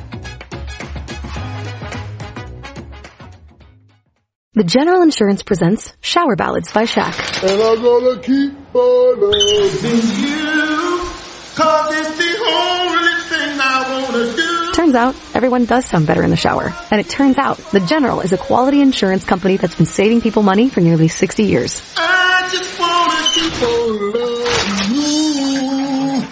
The General Insurance presents Shower Ballads by Shaq. And I'm gonna keep on loving you. Cause it's the only thing I wanna do. Turns out, everyone does sound better in the shower. And it turns out, The General is a quality insurance company that's been saving people money for nearly 60 years. I just wanna keep on loving you.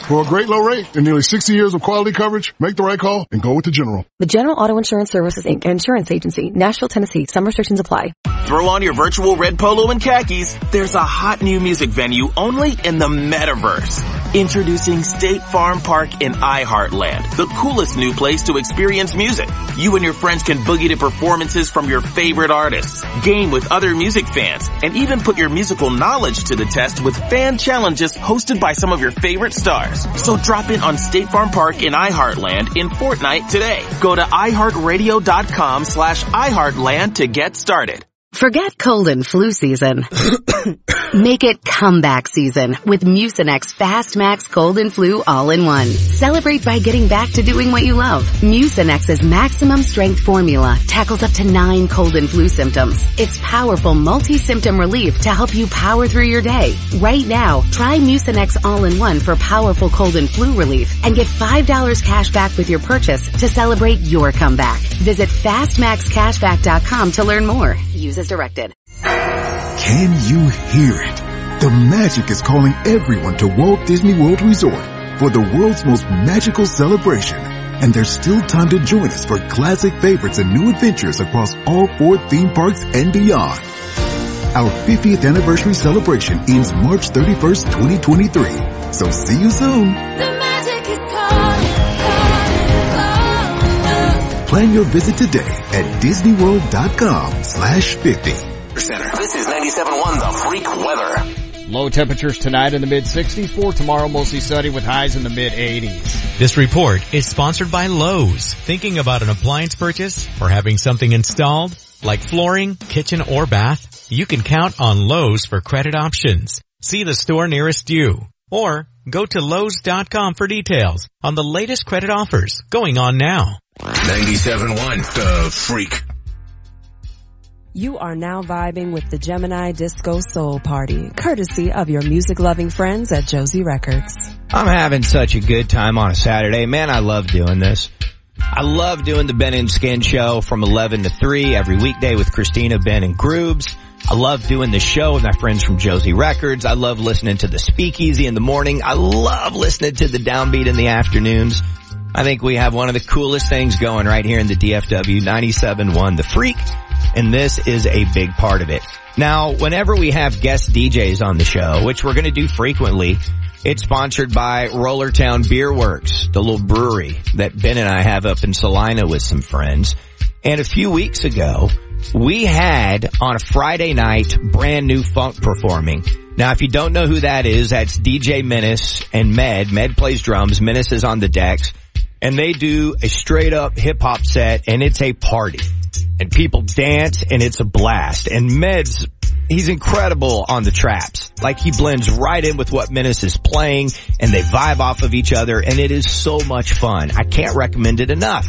For a great low rate and nearly 60 years of quality coverage, make the right call and go with the General. The General Auto Insurance Services Inc. Insurance Agency, Nashville, Tennessee. Some restrictions apply. Throw on your virtual red polo and khakis. There's a hot new music venue only in the metaverse. Introducing State Farm Park in iHeartland, the coolest new place to experience music. You and your friends can boogie to performances from your favorite artists, game with other music fans, and even put your musical knowledge to the test with fan challenges hosted by some of your favorite stars. So drop in on State Farm Park in iHeartland in Fortnite today. Go to iHeartRadio.com slash iHeartland to get started. Forget cold and flu season. Make it comeback season with Mucinex Fast Max Cold and Flu All-in-One. Celebrate by getting back to doing what you love. Mucinex's maximum strength formula tackles up to nine cold and flu symptoms. It's powerful multi-symptom relief to help you power through your day. Right now, try Mucinex All-in-One for powerful cold and flu relief and get $5 cash back with your purchase to celebrate your comeback. Visit fastmaxcashback.com to learn more. Use as directed. Can you hear it? The magic is calling everyone to Walt Disney World Resort for the world's most magical celebration. And there's still time to join us for classic favorites and new adventures across all four theme parks and beyond. Our 50th anniversary celebration ends March 31st, 2023. So see you soon. Plan your visit today at disneyworld.com slash 50. Center. This is 97.1 The Freak Weather. Low temperatures tonight in the mid 60s. For tomorrow, mostly sunny with highs in the mid 80s. This report is sponsored by Lowe's. Thinking about an appliance purchase or having something installed like flooring, kitchen, or bath? You can count on Lowe's for credit options. See the store nearest you or go to Lowe's.com for details on the latest credit offers going on now. 97.1 The Freak. You are now vibing with the Gemini Disco Soul Party, courtesy of your music loving friends at Josey Records. I'm having such a good time on a Saturday. Man, I love doing this. I love doing the Ben and Skin show from 11 to 3 every weekday with Christina, Ben, and Groobs. I love doing the show with my friends from Josey Records. I love listening to the speakeasy in the morning. I love listening to the downbeat in the afternoons. I think we have one of the coolest things going right here in the DFW 97.1 The Freak. And this is a big part of it. Now, whenever we have guest DJs on the show, which we're going to do frequently, it's sponsored by Rollertown Beer Works, the little brewery that Ben and I have up in Celina with some friends. And a few weeks ago, we had on a Friday night brand new funk performing. Now, if you don't know who that is, that's DJ Menace and Med. Med plays drums. Menace is on the decks and they do a straight up hip hop set and it's a party and people dance and it's a blast and Meds He's incredible on the traps. Like he blends right in with what Menace is playing and they vibe off of each other and it is so much fun. I can't recommend it enough.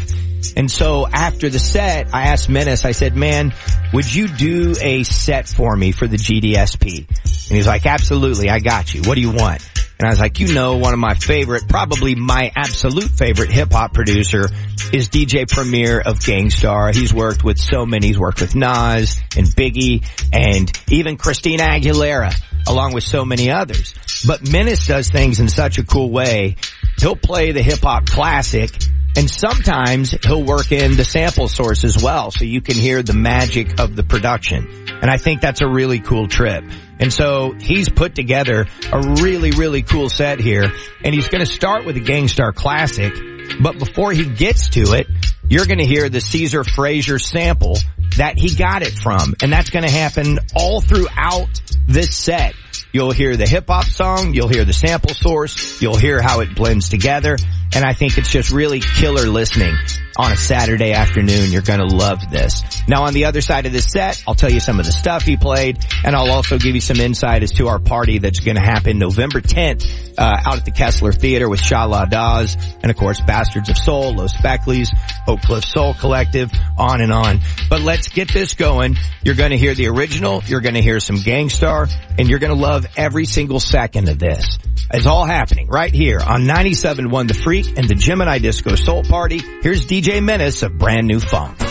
And so after the set, I asked Menace, I said, man, would you do a set for me for the GDSP? And he's like, absolutely, I got you. What do you want? And I was like, you know, one of my favorite, probably my absolute favorite hip hop producer is DJ Premier of Gang Starr. He's worked with so many. He's worked with Nas and Biggie and even Christina Aguilera along with so many others. But Menace does things in such a cool way. He'll play the hip hop classic and sometimes he'll work in the sample source as well so you can hear the magic of the production. And I think that's a really cool trip. And so he's put together a really, really cool set here and he's going to start with a Gang Starr classic. But before he gets to it, you're going to hear the Caesar Frazier sample that he got it from. And that's going to happen all throughout this set. You'll hear the hip hop song, you'll hear the sample source, you'll hear how it blends together, and I think it's just really killer listening on a Saturday afternoon. You're gonna love this. Now on the other side of this set, I'll tell you some of the stuff he played, and I'll also give you some insight as to our party that's gonna happen November 10th, uh, out at the Kessler Theater with Shala Dawes, and of course Bastards of Soul, Los Speckleys, Oak Cliff Soul Collective, on and on. But let's get this going. You're gonna hear the original, you're gonna hear some Gang Starr, and you're gonna love every single second of this. It's all happening right here on 97.1 The Freak and the Gemini Disco Soul Party. Here's DJ Menace of Brand New Funk.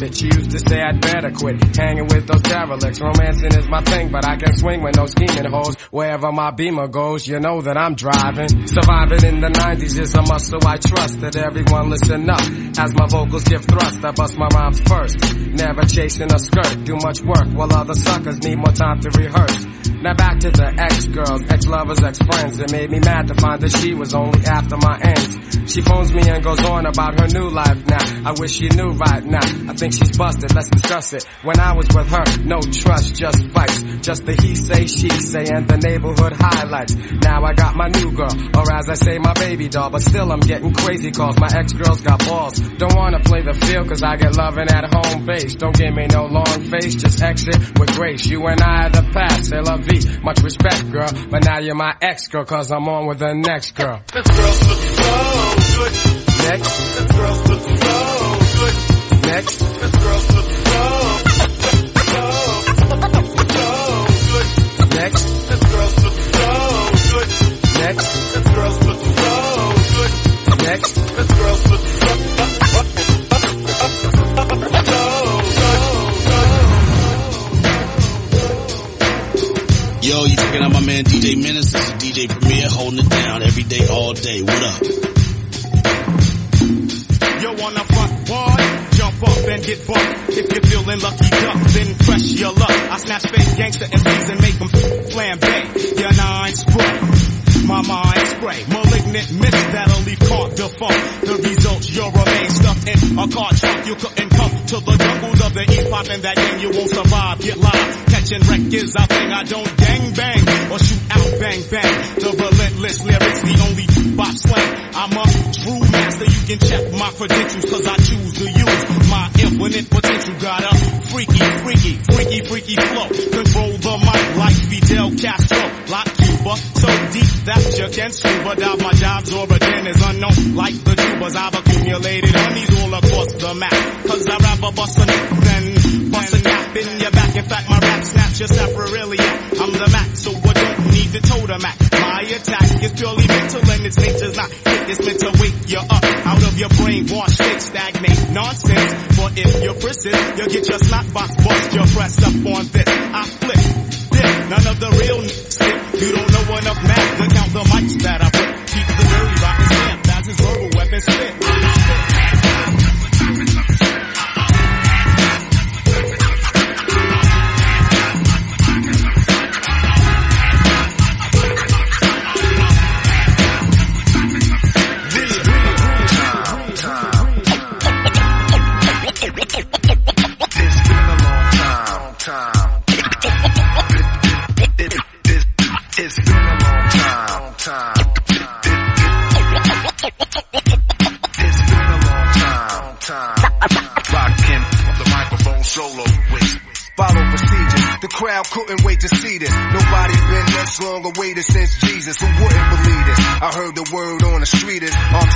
Benefit. She used to say I'd better quit hanging with those derelicts. Romancing is my thing, but I can swing with no scheming hoes. Wherever my beamer goes, you know that I'm driving. Surviving in the 90s is a muscle I trust that everyone listen up. As my vocals give thrust, I bust my rhymes first. Never chasing a skirt, do much work while other suckers need more time to rehearse. Now back to the ex-girls, ex-lovers, ex-friends. It made me mad to find that she was only after my ends. She phones me and goes on about her new life now. I wish she knew right now. I think she's busted, let's discuss it. When I was with her, no trust, just fights. Just the he say, she say, and the neighborhood highlights. Now I got my new girl, or as I say, my baby doll. But still I'm getting crazy calls. My ex-girls got balls. Don't wanna play the field cause I get loving at home base. Don't give me no long face, just exit with grace. You and I are the past, c'est la vie. Much respect, girl. But now you're my ex-girl cause I'm on with the next girl. This girl looks so good. Next. This girl looks so good. Next. This girl looks so, so, so good. Next. This girl looks so good. Next. Yo, you checking out my man DJ Menace? This is DJ Premier holding it down every day, all day. What up? Yo, the front wall, jump up and get bucked. If you're feeling lucky duck, then press your luck. I snatch fake gangster MCs and make them flambe. Your nine screw. My mind spray, malignant mist that'll leave caught defunct. The results, you'll remain in a car trunk. You couldn't come to the jungles of the east pop in that game. You won't survive, get live. Catching wreck is a thing. I don't gang bang or shoot out bang bang. The relentless lyrics, the only bop slang. I'm a true master. You can check my credentials cause I choose to use my infinite potential. Got a freaky, freaky, freaky, freaky flow. Control the mic like Fidel Castro. Like So deep that you can't scuba dive. My job's origin is unknown. Like the tubers, I've accumulated honeys all across the map. Cause I rap a bust a neck, then bust a gap in your back. In fact, my rap snaps your saprarilia. I'm the Mac, so I don't need the totem Mac. My attack is purely mental and its nature's not hit. It's meant to wake you up out of your brainwash state, stagnate nonsense. But if you're prison, you'll get your slot box bust. You'll press up on this. I flip, dip, none of the real. You don't know enough math to count the mics that I put. Keep the dirty rotten stamp as his verbal weapon spit. Long awaited since Jesus. Who wouldn't believe this? I heard the word on the street is I'm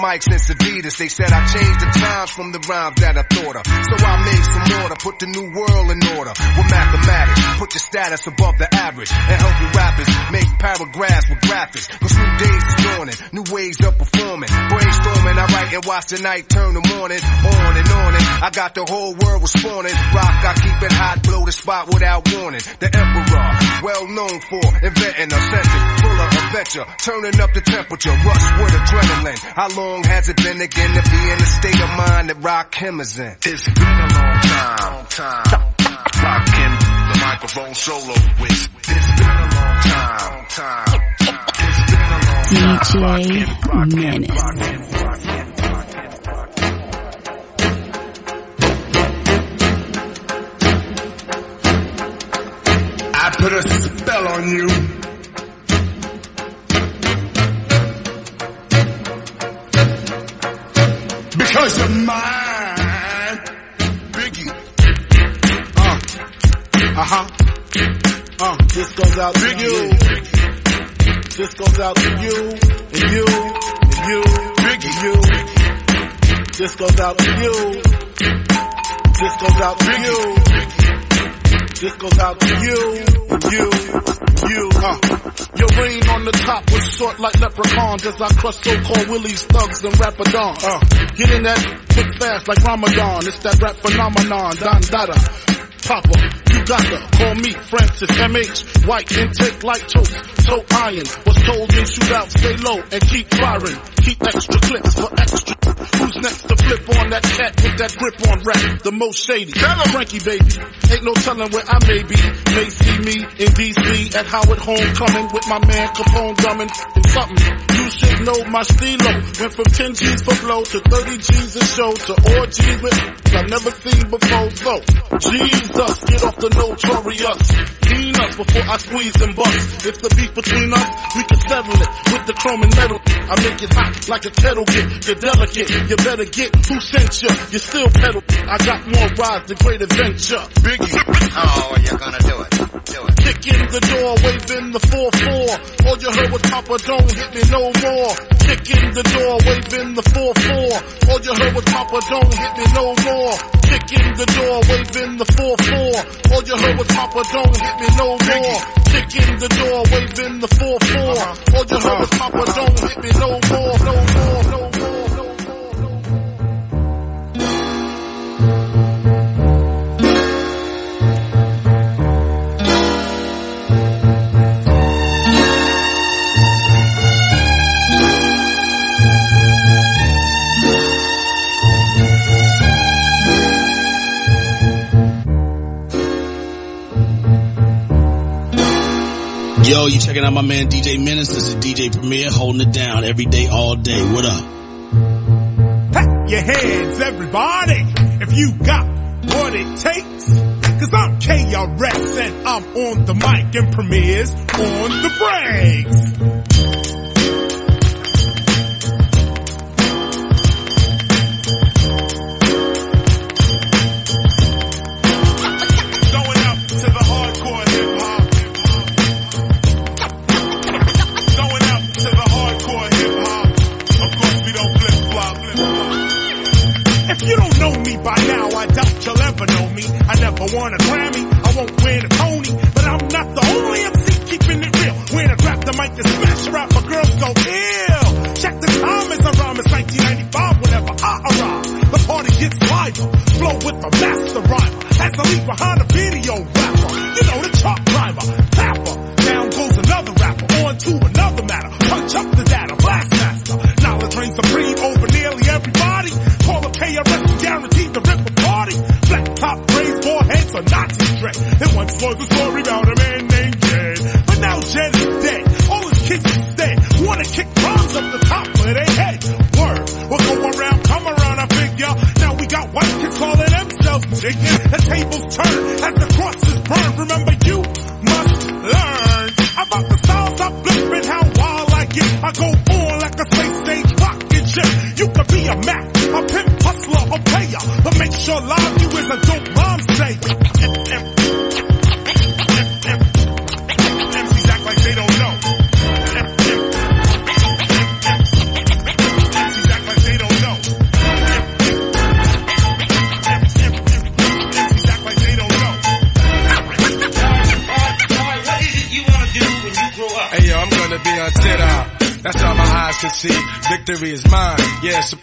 mic since Adidas. They said I changed the times from the rhymes that I thought of. So I made some order, put the new world in order. With mathematics, put your status above the average. And help you rappers make paragraphs with graphics. Cause new days is dawning, new ways of performing. Brainstorming, I write and watch the night turn the morning. On and on and I got the whole world responding. Rock, I keep it hot, blow the spot without warning. The emperor, well known for inventing a sentence full of adventure, turning up the temperature, rush with adrenaline. How long has it been again to be in the state of mind that Rakim is in? It's been a long time, time. Rockin' the microphone solo with. It's been a long time, time. It's been a long time. DJ Menace. I put a spell on you. Because you're mine. Biggie. Uh, uh-huh. Uh, this goes out to you. This goes out to you, and you, and you, and you. This goes out to you. This goes out to you. This goes out to you, you, you. Uh. Your reign on the top was short like leprechauns as I crush so-called willies, thugs, and rapadons. Uh. Get in that quick fast like Ramadan. It's that rap phenomenon, Don Dada. Papa, you got to call me Francis MH. White intake like toast, so iron. Was told in shootout, stay low and keep firing. Keep extra clips for extra. Who's next to flip on that cat with that grip on rap? The most shady. Frankie baby. Ain't no telling where I may be. May see me in DC at Howard Homecoming with my man Capone drumming and something. You should know my stilo. Went from 10 G's for blow to 30 G's a show to orgies with I've never seen before. So, Jesus, get off the notorious. Clean us before I squeeze and bust. If the beef between us, we can settle it with the chrome and metal. I make it hot like a kettle get. You're delicate, you better get who sent you. You still pedal. I got more rides than great adventure. Biggie. Oh, you're gonna do it. Do it. Kick in the door, waving the 4-4. All you heard was Papa, don't hit me no more. Kick in the door, waving the 4-4. All you heard was Papa, don't hit me no more. Kick in the door, waving the 4-4. All you heard was Papa, don't hit me no more. Kick in the door, waving the 4-4. All you heard was Papa, Yo, you checking out my man DJ Menace? This is DJ Premier holding it down every day, all day. What up? Pat your hands, everybody, if you got what it takes. Cause I'm KRS and I'm on the mic and Premier's on the brakes.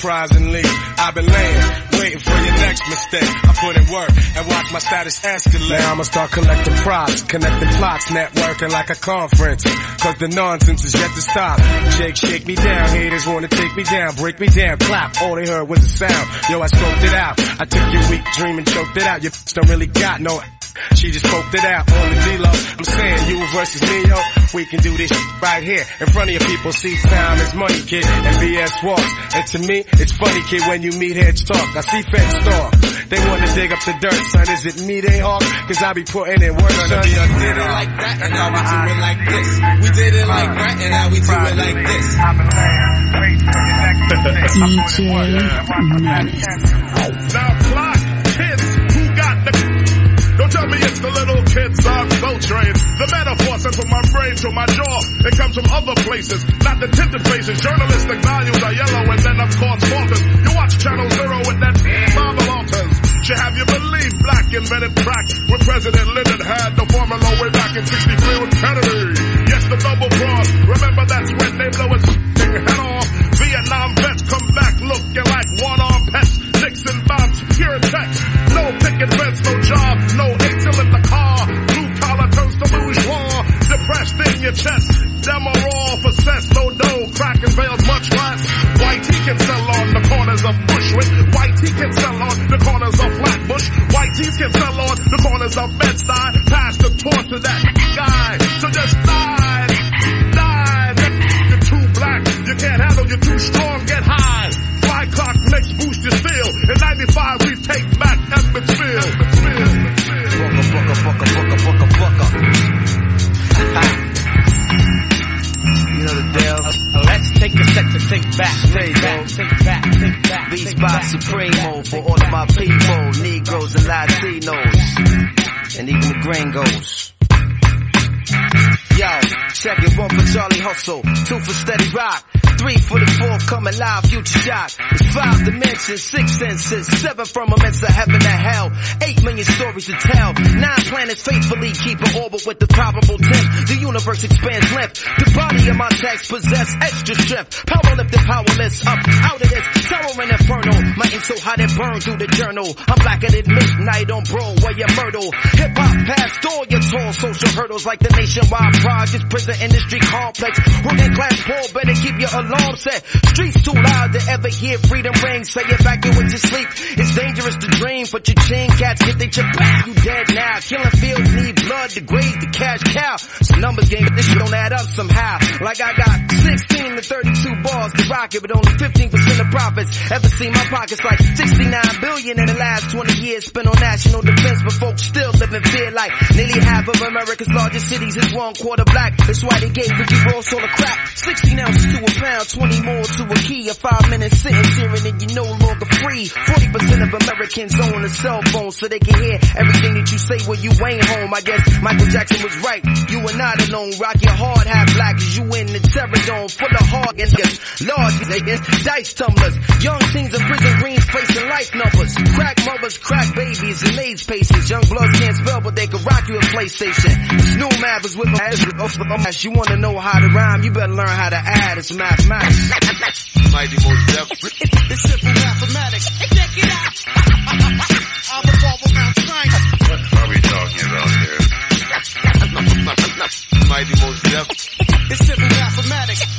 Surprisingly. I've been laying, waiting for your next mistake. I put in work and watch my status escalate. Now I'ma start collecting props, connecting plots, networking like a conference. Cause the nonsense is yet to stop. Jake, shake me down. Haters wanna take me down, break me down, clap. All they heard was a sound. Yo, I scoped it out. I took your weak dream and choked it out. Your don't really got no she just poked it out on the D-Lo. I'm saying you versus me, yo. We can do this right here in front of your people. See time is money, kid, and BS walks. And to me, it's funny, kid, when you meet heads talk. I see feds talk. They want to dig up the dirt, son. Is it me they hawk? Cause I be putting in work, son. We did it like that, and now we do it like this. We did it like that, and now we do it like this. DJ Menace. Now fly kids who got the don't tell me it's the little kids on boat trains. Brain to my jaw. It comes from other places, not the tinted faces. Journalistic values are yellow and then of course falters. You watch Channel Zero with that Bible altars. Should have you believe black invented crack when President Lyndon had the formula way back in 63 with Kennedy. Seven firmaments of heaven and hell, eight million stories to tell, nine planets faithfully keep an orbit with the probable temp. The universe expands length, the body of my text possess extra strength, power lifted powerless, up out of this terror and inferno. My ink so hot it burned through the journal. I'm blacker than midnight on Broadway and Myrtle. Hip social hurdles like the nationwide projects, prison industry complex. Working class poor, better keep your alarm set. Streets too loud to ever hear freedom ring. Say it back in with your sleep. It's dangerous to dream, but your chain cats get they chip back. You dead now. Killing fields need blood to grade the cash cow. Some numbers game, but this shit don't add up somehow. Like I got 16 to 32 bars to rock but only 15% of profits. Ever seen my pockets like 69 billion in the last 20 years spent on national defense, but folks still live in fear like nearly half of America's largest cities is one quarter black. That's why they gave Ricky Ross all the crap. 16 ounces to a pound, 20 more to a key. A five minute sentence hearing and you're no longer free. 40% of Americans own a cell phone so they can hear everything that you say when you ain't home. I guess Michael Jackson was right. You are not alone. Rock your hard hat black as you in the terror dome full of hard niggas. Lord, niggas, dice tumblers. Young teens in prison greens facing life numbers. Crack mothers, crack babies, and AIDS patients. Young bloods can't spell, but they can rock you a PlayStation. New Mavericks with my ass. You wanna know how to rhyme? You better learn how to add. It's mathematics. Mighty Mos Def. It's simple mathematics. Check it out. I'll revolve around science. What are we talking about here? Mighty Mos Def. It's simple mathematics.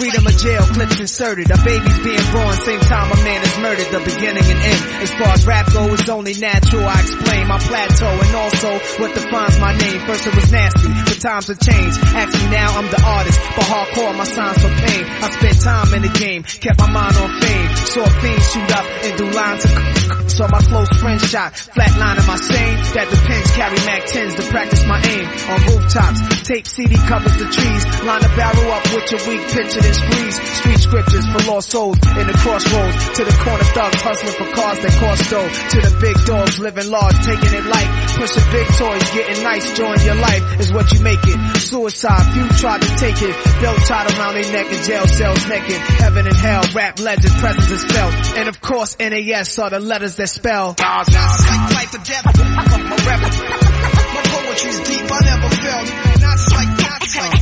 Freedom of jail, clips inserted. A baby's being born, same time a man is murdered. The beginning and end. As far as rap go, it's only natural. I explain my plateau and also what defines my name. First it was nasty, but times have changed. Me now, I'm the artist. But hardcore, my signs for pain. I spent time in the game, kept my mind on fame. Saw things shoot up and do lines of Saw my close friend shot, flatline in my stain. That depends, carry Mac 10s to practice my aim. On rooftops, tape CD covers the trees. Line the barrel up with your weak picture then squeeze. Street scriptures for lost souls in the crossroads. To the corner thugs hustling for cars that cost dough. To the big dogs living large, taking it light. Pushing big toys, getting nice, join your life is what you make it. Suicide, few tried to take it. Belt tied around their neck in jail cells naked. Heaven and hell, rap legend, presence is felt. And of course, NAS are the letters that spell. Not like life or death. My rap, my poetry's deep. I never felt. Not like, not like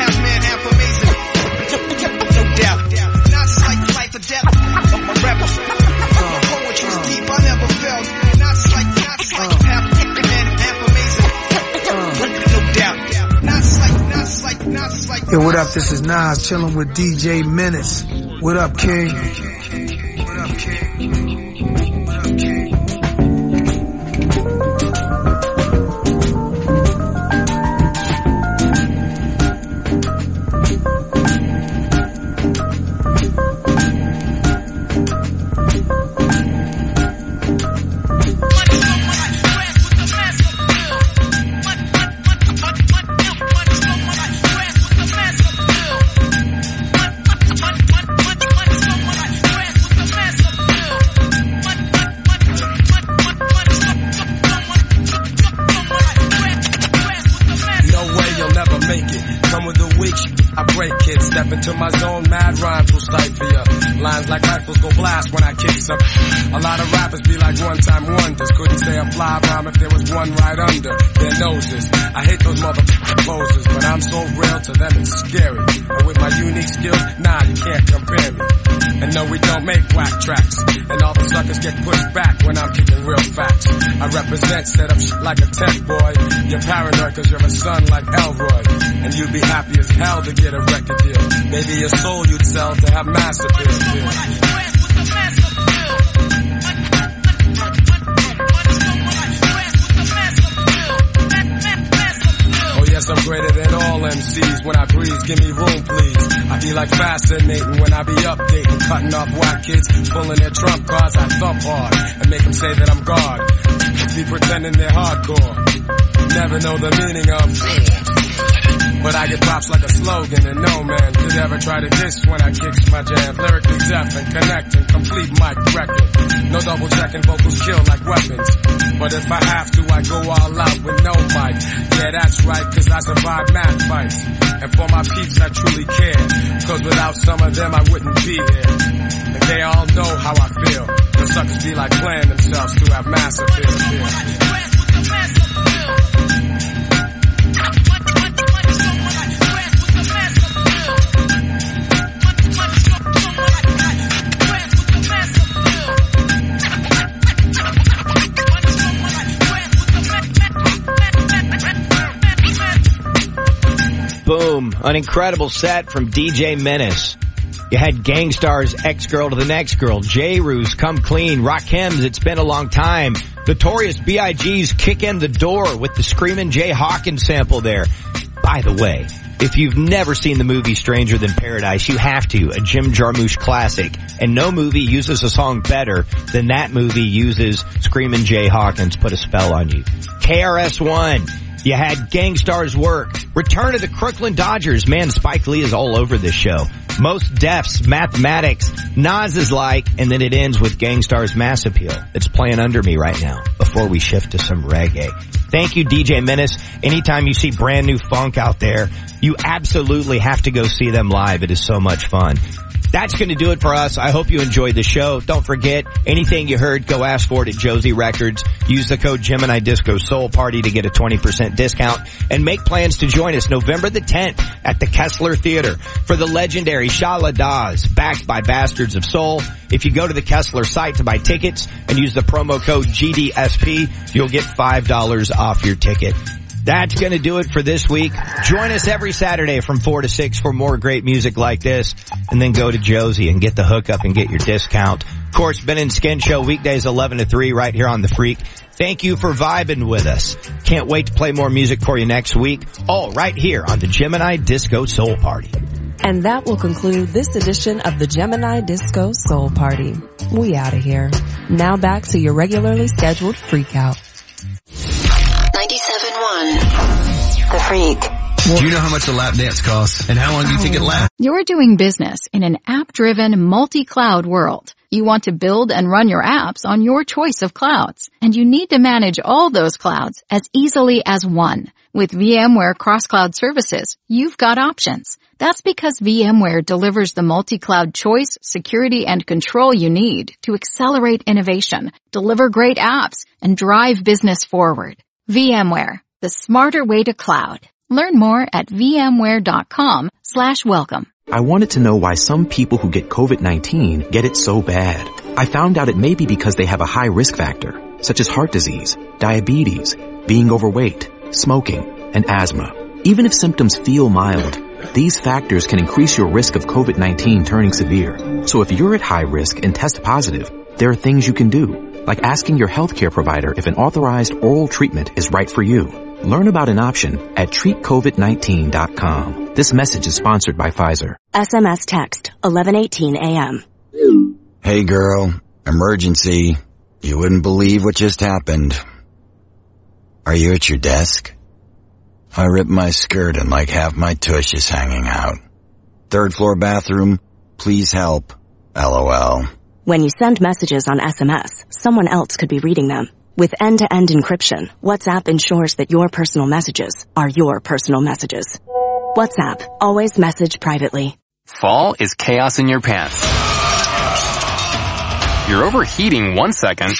half man, half amazing. No doubt. Not like life or death. My rap, my poetry's deep. I never felt. Not like, not like half man, half amazing. No doubt. Not like, not like, not like. Yo, what up? This is Nas chilling with DJ Menace. What up, King? What up, King? Like a tech boy. You're paranoid cause you're a son like Elroy. And you'd be happy as hell to get a record deal. Maybe your soul you'd sell to have massive appeal. Oh yes, I'm greater than all MCs. When I breeze, give me room please. I be like fascinating when I be updating, cutting off white kids, pulling their trump cards. I thump hard and make them say that I'm God. Be pretending they're hardcore. Never know the meaning of but I get props like a slogan and no man could ever try to diss when I kicks my jam. Lyrically deaf and connecting, complete mic record. No double checking, vocals kill like weapons. But if I have to, I go all out with no mic. Yeah, that's right, cause I survive mad fights. And for my peeps, I truly care. Cause without some of them, I wouldn't be here. And they all know how I feel. Suckers be like playing themselves to have mass appeal. Boom. An incredible set from DJ Menace. You had Gang Starr's ex-girl to the next girl, Jeru's, Come Clean, Rakim's It's Been a Long Time, Notorious B.I.G.'s Kick in the Door with the Screamin' Jay Hawkins sample there. By the way, if you've never seen the movie Stranger Than Paradise, you have to, a Jim Jarmusch classic. And no movie uses a song better than that movie uses Screamin' Jay Hawkins Put a Spell on You. KRS-One, you had Gang Starr's Work, Return of the Crooklyn Dodgers. Man, Spike Lee is all over this show. Mos Def's, Mathematics, Nas is like, and then it ends with Gang Starr's Mass Appeal. It's playing under me right now before we shift to some reggae. Thank you, DJ Menace. Anytime you see brand new funk out there, you absolutely have to go see them live. It is so much fun. That's going to do it for us. I hope you enjoyed the show. Don't forget, anything you heard, go ask for it at Josey Records. Use the code Gemini Disco Soul Party to get a 20% discount and make plans to join us November the 10th at the Kessler Theater for the legendary Shala Daz, backed by Bastards of Soul. If you go to the Kessler site to buy tickets and use the promo code GDSP, you'll get $5 off your ticket. That's going to do it for this week. Join us every Saturday from 4 to 6 for more great music like this. And then go to Josey and get the hookup and get your discount. Of course, Ben and Skin Show weekdays 11 to 3 right here on The Freak. Thank you for vibing with us. Can't wait to play more music for you next week. All right here on the Gemini Disco Soul Party. And that will conclude this edition of the Gemini Disco Soul Party. We out of here. Now back to your regularly scheduled freak out. 97.1 The Freak. Do you know how much a lap dance costs? And how long do you think it lasts? You're doing business in an app-driven, multi-cloud world. You want to build and run your apps on your choice of clouds, and you need to manage all those clouds as easily as one. With VMware Cross-Cloud Services, you've got options. That's because VMware delivers the multi-cloud choice, security, and control you need to accelerate innovation, deliver great apps, and drive business forward. VMware, the smarter way to cloud. Learn more at vmware.com slash welcome. I wanted to know why some people who get COVID-19 get it so bad. I found out it may be because they have a high risk factor, such as heart disease, diabetes, being overweight, smoking, and asthma. Even if symptoms feel mild, these factors can increase your risk of COVID-19 turning severe. So if you're at high risk and test positive, there are things you can do, like asking your healthcare provider if an authorized oral treatment is right for you. Learn about an option at treatcovid19.com. This message is sponsored by Pfizer. SMS text 1118 AM. Hey girl, emergency. You wouldn't believe what just happened. Are you at your desk? I ripped my skirt and like half my tush is hanging out. Third floor bathroom, please help. LOL. When you send messages on SMS, someone else could be reading them. With end-to-end encryption, WhatsApp ensures that your personal messages are your personal messages. WhatsApp, always message privately. Fall is chaos in your pants. You're overheating one second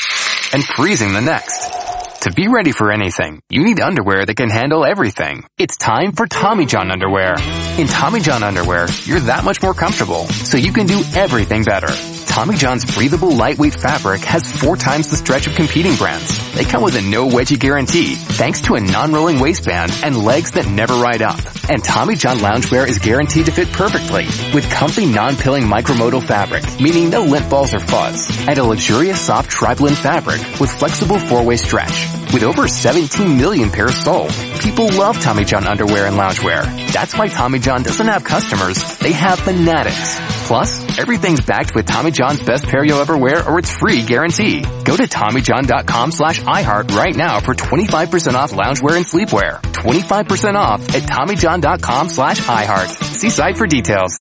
and freezing the next. To be ready for anything, you need underwear that can handle everything. It's time for Tommy John underwear. In Tommy John underwear, you're that much more comfortable, so you can do everything better. Tommy John's breathable lightweight fabric has four times the stretch of competing brands. They come with a no wedgie guarantee, thanks to a non-rolling waistband and legs that never ride up. And Tommy John loungewear is guaranteed to fit perfectly with comfy non-pilling micromodal fabric, meaning no lint balls or fuzz, and a luxurious soft tri-blend fabric with flexible four-way stretch. With over 17 million pairs sold, people love Tommy John underwear and loungewear. That's why Tommy John doesn't have customers, they have fanatics. Plus, everything's backed with Tommy John's best pair you'll ever wear or it's free guarantee. Go to TommyJohn.com slash iHeart right now for 25% off loungewear and sleepwear. 25% off at TommyJohn.com slash iHeart. See site for details.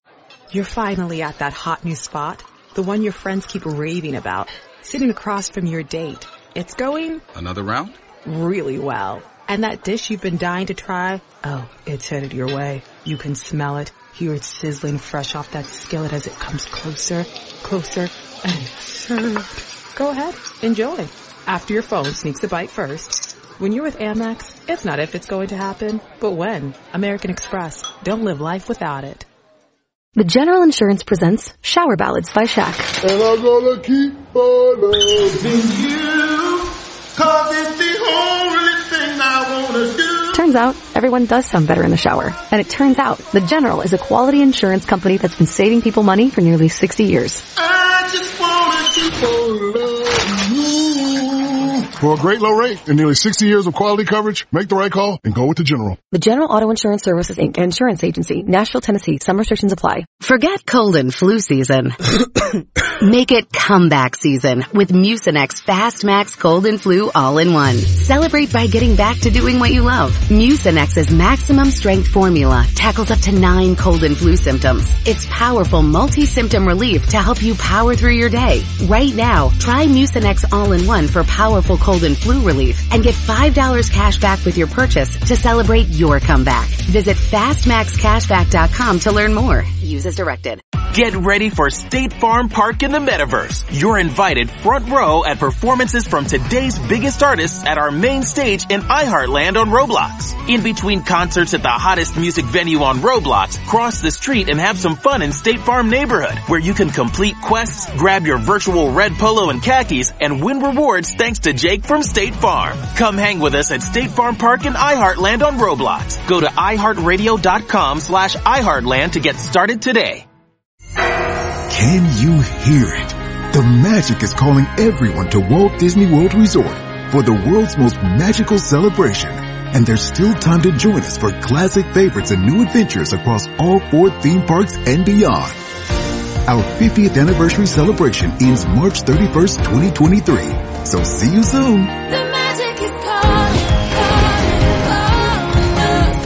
You're finally at that hot new spot. The one your friends keep raving about. Sitting across from your date. It's going Another round? Really well. And that dish you've been dying to try? Oh, it's headed your way. You can smell it. Hear it sizzling fresh off that skillet as it comes closer, closer, and served. Go ahead, enjoy. After your phone sneaks a bite first. When you're with Amex, it's not if it's going to happen, but when. American Express. Don't live life without it. The General Insurance presents Shower Ballads by Shaq. Turns out, everyone does sound better in the shower. And it turns out, The General is a quality insurance company that's been saving people money for nearly 60 years. For a great low rate and nearly 60 years of quality coverage, make the right call and go with the General. The General Auto Insurance Services Inc. Insurance Agency, Nashville, Tennessee. Some restrictions apply. Forget cold and flu season. Make it comeback season with Mucinex Fast Max Cold and Flu All-in-One. Celebrate by getting back to doing what you love. Mucinex's maximum strength formula tackles up to nine cold and flu symptoms. It's powerful multi-symptom relief to help you power through your day. Right now, try Mucinex All-in-One for powerful cold and flu relief and get $5 cash back with your purchase to celebrate your comeback. Visit fastmaxcashback.com to learn more. Use as directed. Get ready for State Farm Park in the Metaverse. You're invited front row at performances from today's biggest artists at our main stage in iHeartland on Roblox. In between concerts at the hottest music venue on Roblox, cross the street and have some fun in State Farm neighborhood, where you can complete quests, grab your virtual red polo and khakis, and win rewards thanks to Jake from State Farm. Come hang with us at State Farm Park in iHeartland on Roblox. Go to iHeartRadio.com slash iHeartland to get started today. Can you hear it? The magic is calling everyone to Walt Disney World Resort for the world's most magical celebration. And there's still time to join us for classic favorites and new adventures across all four theme parks and beyond. Our 50th anniversary celebration ends March 31st, 2023. So see you soon. The magic is calling, calling,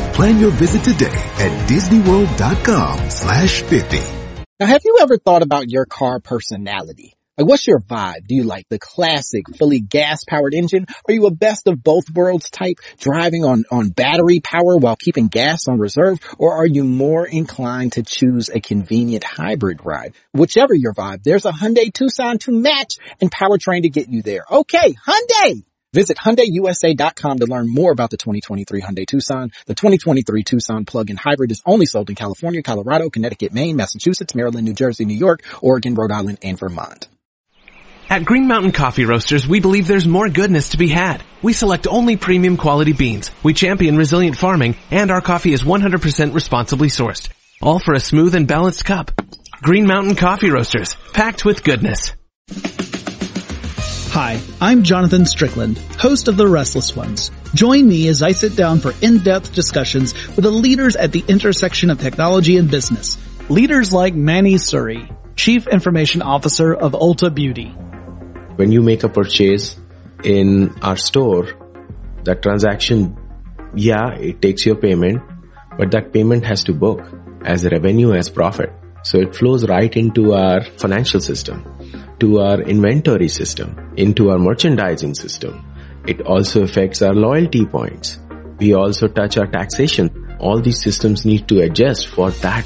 calling. Plan your visit today at disneyworld.com slash 50. Now, have you ever thought about your car personality? Like, what's your vibe? Do you like the classic, fully gas-powered engine? Are you a best of both worlds type, driving on, on battery power while keeping gas on reserve? Or are you more inclined to choose a convenient hybrid ride? Whichever your vibe, there's a Hyundai Tucson to match and powertrain to get you there. Okay, Hyundai! Visit HyundaiUSA.com to learn more about the 2023 Hyundai Tucson. The 2023 Tucson plug-in hybrid is only sold in California, Colorado, Connecticut, Maine, Massachusetts, Maryland, New Jersey, New York, Oregon, Rhode Island, and Vermont. At Green Mountain Coffee Roasters, we believe there's more goodness to be had. We select only premium quality beans. We champion resilient farming, and our coffee is 100% responsibly sourced. All for a smooth and balanced cup. Green Mountain Coffee Roasters, packed with goodness. Hi, I'm Jonathan Strickland, host of The Restless Ones. Join me as I sit down for in-depth discussions with the leaders at the intersection of technology and business. Leaders like Manny Suri, Chief Information Officer of Ulta Beauty. When you make a purchase in our store, that transaction, yeah, it takes your payment, but that payment has to book as revenue as profit. So it flows right into our financial system to our inventory system, into our merchandising system. It also affects our loyalty points. We also touch our taxation. All these systems need to adjust for that